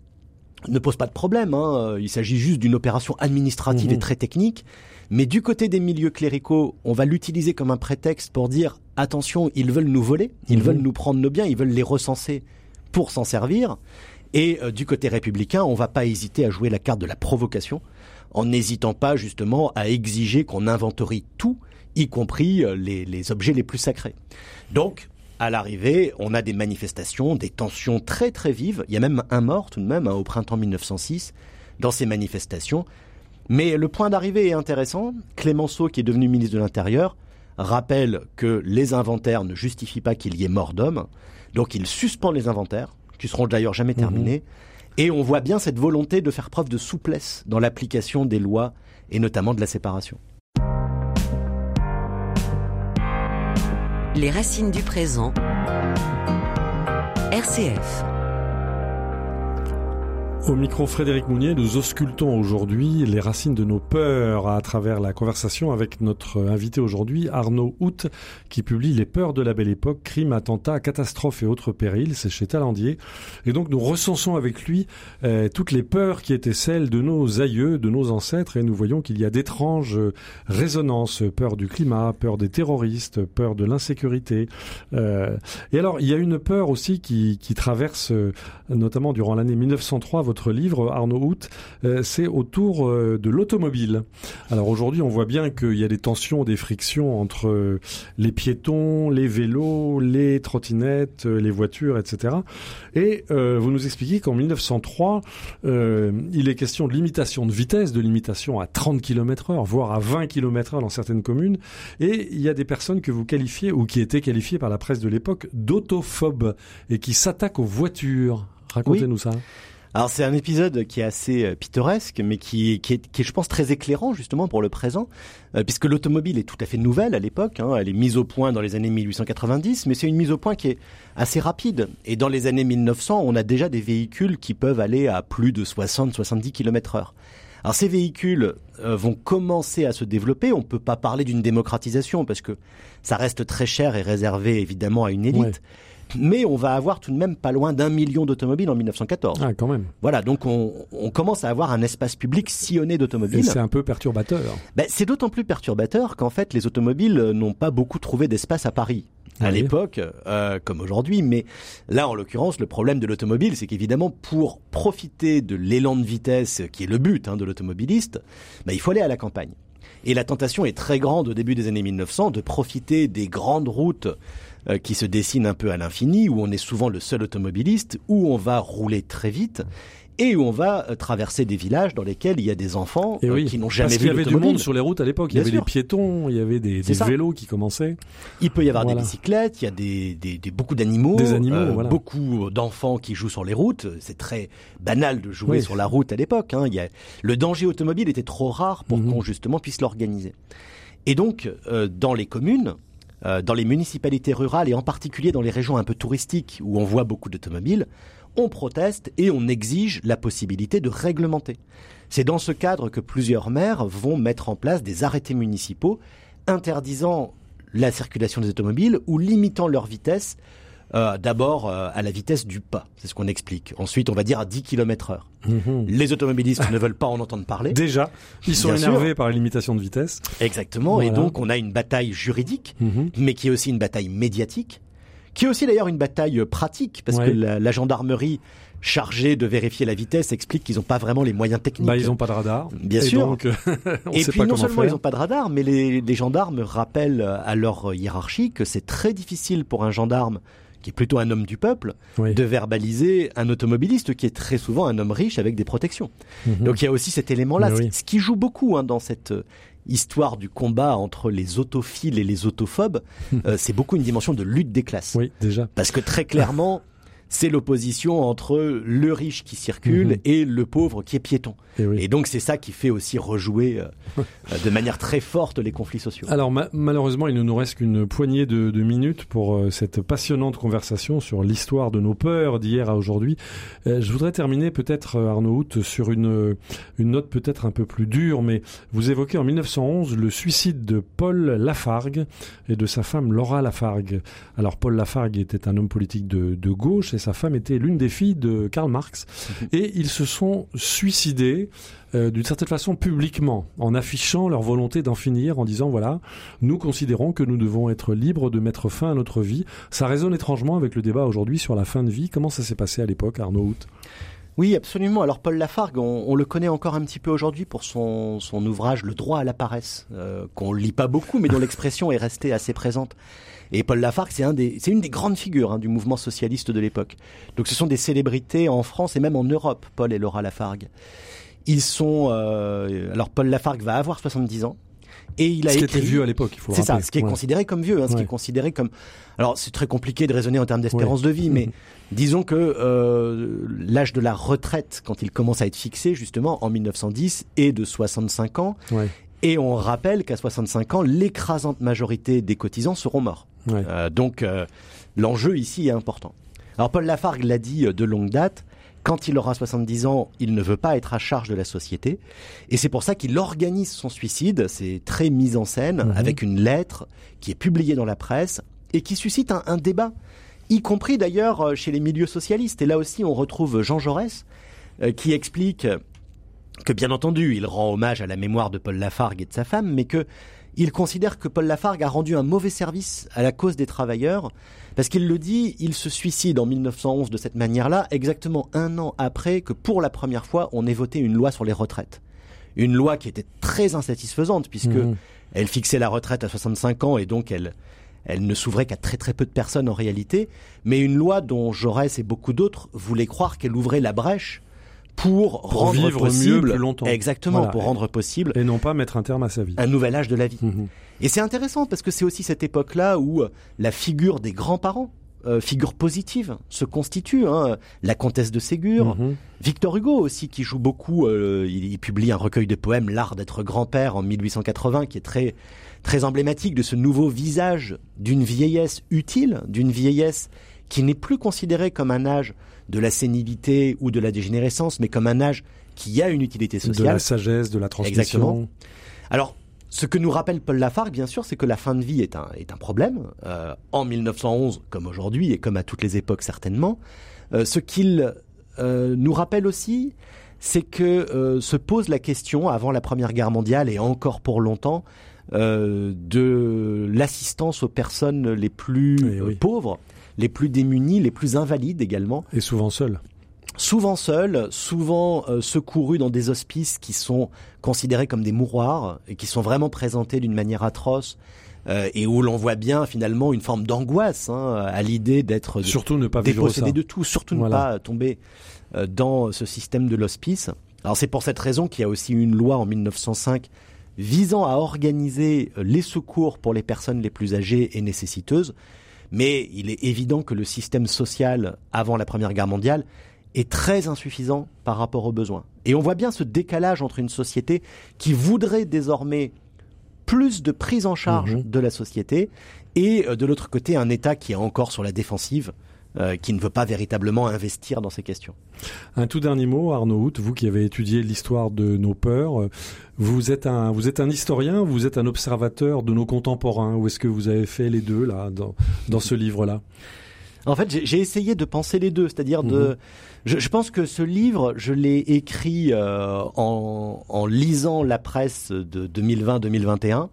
ne pose pas de problème. Hein. Il s'agit juste d'une opération administrative et mhm. très technique. Mais du côté des milieux cléricaux, on va l'utiliser comme un prétexte pour dire attention, ils veulent nous voler, ils mhm. veulent nous prendre nos biens, ils veulent les recenser pour s'en servir. Et euh, du côté républicain, on va pas hésiter à jouer la carte de la provocation, en n'hésitant pas justement à exiger qu'on inventorie tout, y compris euh, les, objets les plus sacrés. Donc, à l'arrivée, on a des manifestations, des tensions très très vives. Il y a même un mort tout de même hein, au printemps 1906 dans ces manifestations. Mais le point d'arrivée est intéressant. Clémenceau, qui est devenu ministre de l'Intérieur, rappelle que les inventaires ne justifient pas qu'il y ait mort d'homme. Donc il suspend les inventaires, qui seront d'ailleurs jamais mhm. terminés. Et on voit bien cette volonté de faire preuve de souplesse dans l'application des lois et notamment de la séparation. Les racines du présent. RCF. Au micro Frédéric Mounier, nous auscultons aujourd'hui les racines de nos peurs à travers la conversation avec notre invité aujourd'hui, Arnaud Hout, qui publie Les peurs de la belle époque, crimes, attentats, catastrophes et autres périls. C'est chez Talandier. Et donc nous recensons avec lui euh, toutes les peurs qui étaient celles de nos aïeux, de nos ancêtres, et nous voyons qu'il y a d'étranges résonances. Peur du climat, peur des terroristes, peur de l'insécurité. Euh, et alors, il y a une peur aussi qui, qui traverse, euh, notamment durant l'année 1903, votre livre, Arnaud Hout, euh, c'est autour euh, de l'automobile. Alors aujourd'hui, on voit bien qu'il y a des tensions, des frictions entre euh, les piétons, les vélos, les trottinettes, les voitures, etc. Et vous nous expliquez qu'en 1903, il est question de limitation de vitesse, de limitation à 30 km heure, voire à 20 km heure dans certaines communes. Et il y a des personnes que vous qualifiez, ou qui étaient qualifiées par la presse de l'époque, d'autophobes, et qui s'attaquent aux voitures. Racontez-nous ça. Alors c'est un épisode qui est assez euh, pittoresque, mais qui, qui, est, qui, est, je pense, très éclairant justement pour le présent, euh, puisque l'automobile est tout à fait nouvelle à l'époque. Hein, elle est mise au point dans les années 1890, mais c'est une mise au point qui est assez rapide. Et dans les années 1900, on a déjà des véhicules qui peuvent aller à plus de 60-70 km heure. Alors ces véhicules euh, vont commencer à se développer. On ne peut pas parler d'une démocratisation parce que ça reste très cher et réservé évidemment à une élite. Mais on va avoir tout de même pas loin d'un million d'automobiles en 1914. Ah, quand même. Voilà, donc on, on commence à avoir un espace public sillonné d'automobiles. c'est un peu perturbateur. Ben, c'est d'autant plus perturbateur qu'en fait, les automobiles n'ont pas beaucoup trouvé d'espace à Paris à ah l'époque, euh, comme aujourd'hui. Mais là, en l'occurrence, le problème de l'automobile, c'est qu'évidemment, pour profiter de l'élan de vitesse qui est le but hein, de l'automobiliste, ben, il faut aller à la campagne. Et la tentation est très grande au début des années 1900 de profiter des grandes routes euh, qui se dessinent un peu à l'infini, où on est souvent le seul automobiliste, où on va rouler très vite et où on va euh, traverser des villages dans lesquels il y a des enfants euh, qui n'ont jamais Parce vu Il y avait du monde sur les routes à l'époque. Il y avait des piétons, il y avait des, des vélos qui commençaient. Il peut y avoir des bicyclettes, il y a des, des, des beaucoup d'animaux, des animaux, euh, voilà. beaucoup d'enfants qui jouent sur les routes. C'est très banal de jouer oui. sur la route à l'époque. Hein. Le danger automobile était trop rare pour -hmm. qu'on justement puisse l'organiser. Et donc, dans les communes, euh, dans les municipalités rurales et en particulier dans les régions un peu touristiques où on voit beaucoup d'automobiles, on proteste et on exige la possibilité de réglementer. C'est dans ce cadre que plusieurs maires vont mettre en place des arrêtés municipaux interdisant la circulation des automobiles ou limitant leur vitesse euh, d'abord euh, à la vitesse du pas, c'est ce qu'on explique. Ensuite, on va dire à 10 km heure. Mmh. Les automobilistes ne veulent pas en entendre parler. Déjà, ils sont Bien énervés sûr. par la limitation de vitesse. Exactement, Voilà. et donc on a une bataille juridique, Mhm. mais qui est aussi une bataille médiatique, qui est aussi d'ailleurs une bataille euh, pratique, parce Ouais. que la, la gendarmerie chargée de vérifier la vitesse explique qu'ils n'ont pas vraiment les moyens techniques. Bah, ils n'ont pas de radar. Bien Et sûr. Donc, on Et sait puis pas non seulement faire. ils n'ont pas de radar, mais les, les gendarmes rappellent à leur hiérarchie que c'est très difficile pour un gendarme qui est plutôt un homme du peuple, Oui. de verbaliser un automobiliste qui est très souvent un homme riche avec des protections. Mhm. Donc il y a aussi cet élément-là, oui. ce qui joue beaucoup hein, dans cette euh, histoire du combat entre les autophiles et les autophobes, euh, c'est beaucoup une dimension de lutte des classes. Oui, déjà. Parce que très clairement, c'est l'opposition entre le riche qui circule Mhm. et le pauvre qui est piéton. Et oui. Et donc c'est ça qui fait aussi rejouer euh, euh, de manière très forte les conflits sociaux. Alors ma- malheureusement, il ne nous reste qu'une poignée de, de minutes pour euh, cette passionnante conversation sur l'histoire de nos peurs d'hier à aujourd'hui. Euh, je voudrais terminer peut-être, Arnaud Hout, sur une, une note peut-être un peu plus dure, mais vous évoquez en 1911 le suicide de Paul Lafargue et de sa femme Laura Lafargue. Alors Paul Lafargue était un homme politique de, de gauche et sa femme était l'une des filles de Karl Marx. Et ils se sont suicidés euh, d'une certaine façon publiquement, en affichant leur volonté d'en finir, en disant voilà, nous considérons que nous devons être libres de mettre fin à notre vie. Ça résonne étrangement avec le débat aujourd'hui sur la fin de vie. Comment ça s'est passé à l'époque, Arnaud Hout? Oui, absolument. Alors Paul Lafargue, on, on le connaît encore un petit peu aujourd'hui pour son, son ouvrage Le droit à la paresse, euh, qu'on lit pas beaucoup, mais dont l'expression est restée assez présente. Et Paul Lafargue, c'est un des, c'est une des grandes figures hein, du mouvement socialiste de l'époque. Donc ce sont des célébrités en France et même en Europe, Paul et Laura Lafargue. Ils sont, euh, alors Paul Lafargue va avoir 70 ans. Et il a Ce qui écrit... était vieux à l'époque, il faut le C'est ça, ce qui est Ouais. considéré comme vieux, hein, ce qui est considéré comme. Alors c'est très compliqué de raisonner en termes d'espérance de vie, mais disons que euh, l'âge de la retraite, quand il commence à être fixé justement en 1910, est de 65 ans. Et on rappelle qu'à 65 ans, l'écrasante majorité des cotisants seront morts. Ouais. Euh, donc euh, l'enjeu ici est important. Alors Paul Lafargue l'a dit euh, de longue date, quand il aura 70 ans, il ne veut pas être à charge de la société. Et c'est pour ça qu'il organise son suicide. C'est très mis en scène, Mhm. avec une lettre qui est publiée dans la presse et qui suscite un, un débat, y compris d'ailleurs chez les milieux socialistes. Et là aussi, on retrouve Jean Jaurès, euh, qui explique que bien entendu, il rend hommage à la mémoire de Paul Lafargue et de sa femme, mais que il considère que Paul Lafargue a rendu un mauvais service à la cause des travailleurs, parce qu'il le dit, il se suicide en 1911 de cette manière-là, exactement un an après que pour la première fois on ait voté une loi sur les retraites. Une loi qui était très insatisfaisante, puisque Mhm. elle fixait la retraite à 65 ans et donc elle, elle ne s'ouvrait qu'à très très peu de personnes en réalité, mais une loi dont Jaurès et beaucoup d'autres voulaient croire qu'elle ouvrait la brèche pour, rendre vivre mieux possible, plus longtemps. exactement, Voilà. pour rendre possible Et non pas mettre un terme à sa vie. un nouvel âge de la vie. Mhm. Et c'est intéressant parce que c'est aussi cette époque-là où euh, la figure des grands-parents, euh, figure positive, se constitue. Hein. La comtesse de Ségur, Mhm. Victor Hugo aussi qui joue beaucoup. euh, il, il publie un recueil de poèmes, L'art d'être grand-père en 1880, qui est très très emblématique de ce nouveau visage d'une vieillesse utile, d'une vieillesse qui n'est plus considérée comme un âge de la sénilité ou de la dégénérescence, mais comme un âge qui a une utilité De sociale. la sagesse, de la transmission. Exactement. Alors, ce que nous rappelle Paul Lafargue, bien sûr, c'est que la fin de vie est un, est un problème, euh, en 1911 comme aujourd'hui, et comme à toutes les époques certainement. Euh, ce qu'il euh, nous rappelle aussi, c'est que se pose la question, avant la Première Guerre mondiale et encore pour longtemps, de l'assistance aux personnes les plus Eh oui. pauvres, les plus démunies, les plus invalides également Et souvent seul. souvent seuls, souvent euh, secourus dans des hospices qui sont considérés comme des mouroirs et qui sont vraiment présentés d'une manière atroce euh, et où l'on voit bien finalement une forme d'angoisse hein, à l'idée d'être Surtout ne pas dépossédé de tout, surtout Voilà. ne pas tomber euh, dans ce système de l'hospice. Alors c'est pour cette raison qu'il y a aussi une loi en 1905 visant à organiser les secours pour les personnes les plus âgées et nécessiteuses. Mais il est évident que le système social avant la Première Guerre mondiale est très insuffisant par rapport aux besoins. Et on voit bien ce décalage entre une société qui voudrait désormais plus de prise en charge Mhm. de la société et euh, de l'autre côté un État qui est encore sur la défensive, euh, qui ne veut pas véritablement investir dans ces questions. Un tout dernier mot, Arnaud Hout, vous qui avez étudié l'histoire de nos peurs, vous êtes un, vous êtes un historien, vous êtes un observateur de nos contemporains, ou est-ce que vous avez fait les deux là dans, dans ce livre-là? En fait, j'ai- essayé de penser les deux, c'est-à-dire de. Mhm. Je, je pense que ce livre, je l'ai écrit euh, en, en lisant la presse de 2020-2021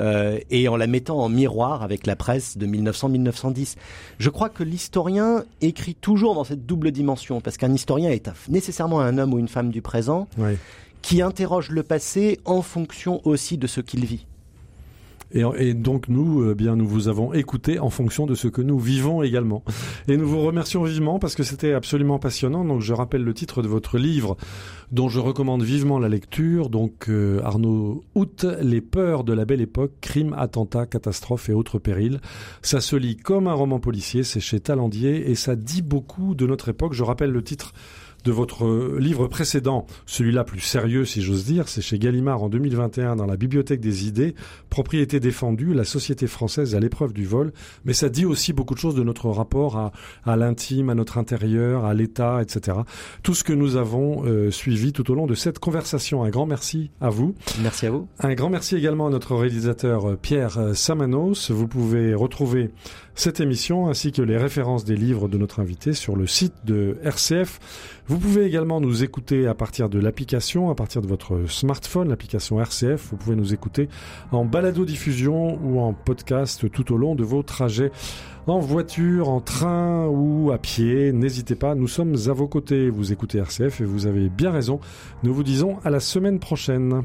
euh, et en la mettant en miroir avec la presse de 1900-1910. Je crois que l'historien écrit toujours dans cette double dimension, parce qu'un historien est un- nécessairement un homme ou une femme du présent qui interroge le passé en fonction aussi de ce qu'il vit. Et, donc nous, euh, bien, nous vous avons écouté en fonction de ce que nous vivons également. Et nous vous remercions vivement parce que c'était absolument passionnant. Donc je rappelle le titre de votre livre, dont je recommande vivement la lecture. Donc euh, Arnaud Hout, Les peurs de la belle époque, crimes, attentats, catastrophes et autres périls. Ça se lit comme un roman policier. C'est chez Talandier et ça dit beaucoup de notre époque. Je rappelle le titre de votre livre précédent, celui-là plus sérieux si j'ose dire, c'est chez Gallimard en 2021 dans la Bibliothèque des idées, Propriété défendue, la société française à l'épreuve du vol, mais ça dit aussi beaucoup de choses de notre rapport à, à l'intime, à notre intérieur, à l'État, etc. Tout ce que nous avons euh, suivi tout au long de cette conversation. Un grand merci à vous. Merci à vous. Un grand merci également à notre réalisateur euh, Pierre euh, Samanos. Vous pouvez retrouver cette émission ainsi que les références des livres de notre invité sur le site de RCF. Vous pouvez également nous écouter à partir de l'application, à partir de votre smartphone, l'application RCF. Vous pouvez nous écouter en balado-diffusion ou en podcast tout au long de vos trajets en voiture, en train ou à pied. N'hésitez pas, nous sommes à vos côtés. Vous écoutez RCF et vous avez bien raison. Nous vous disons à la semaine prochaine.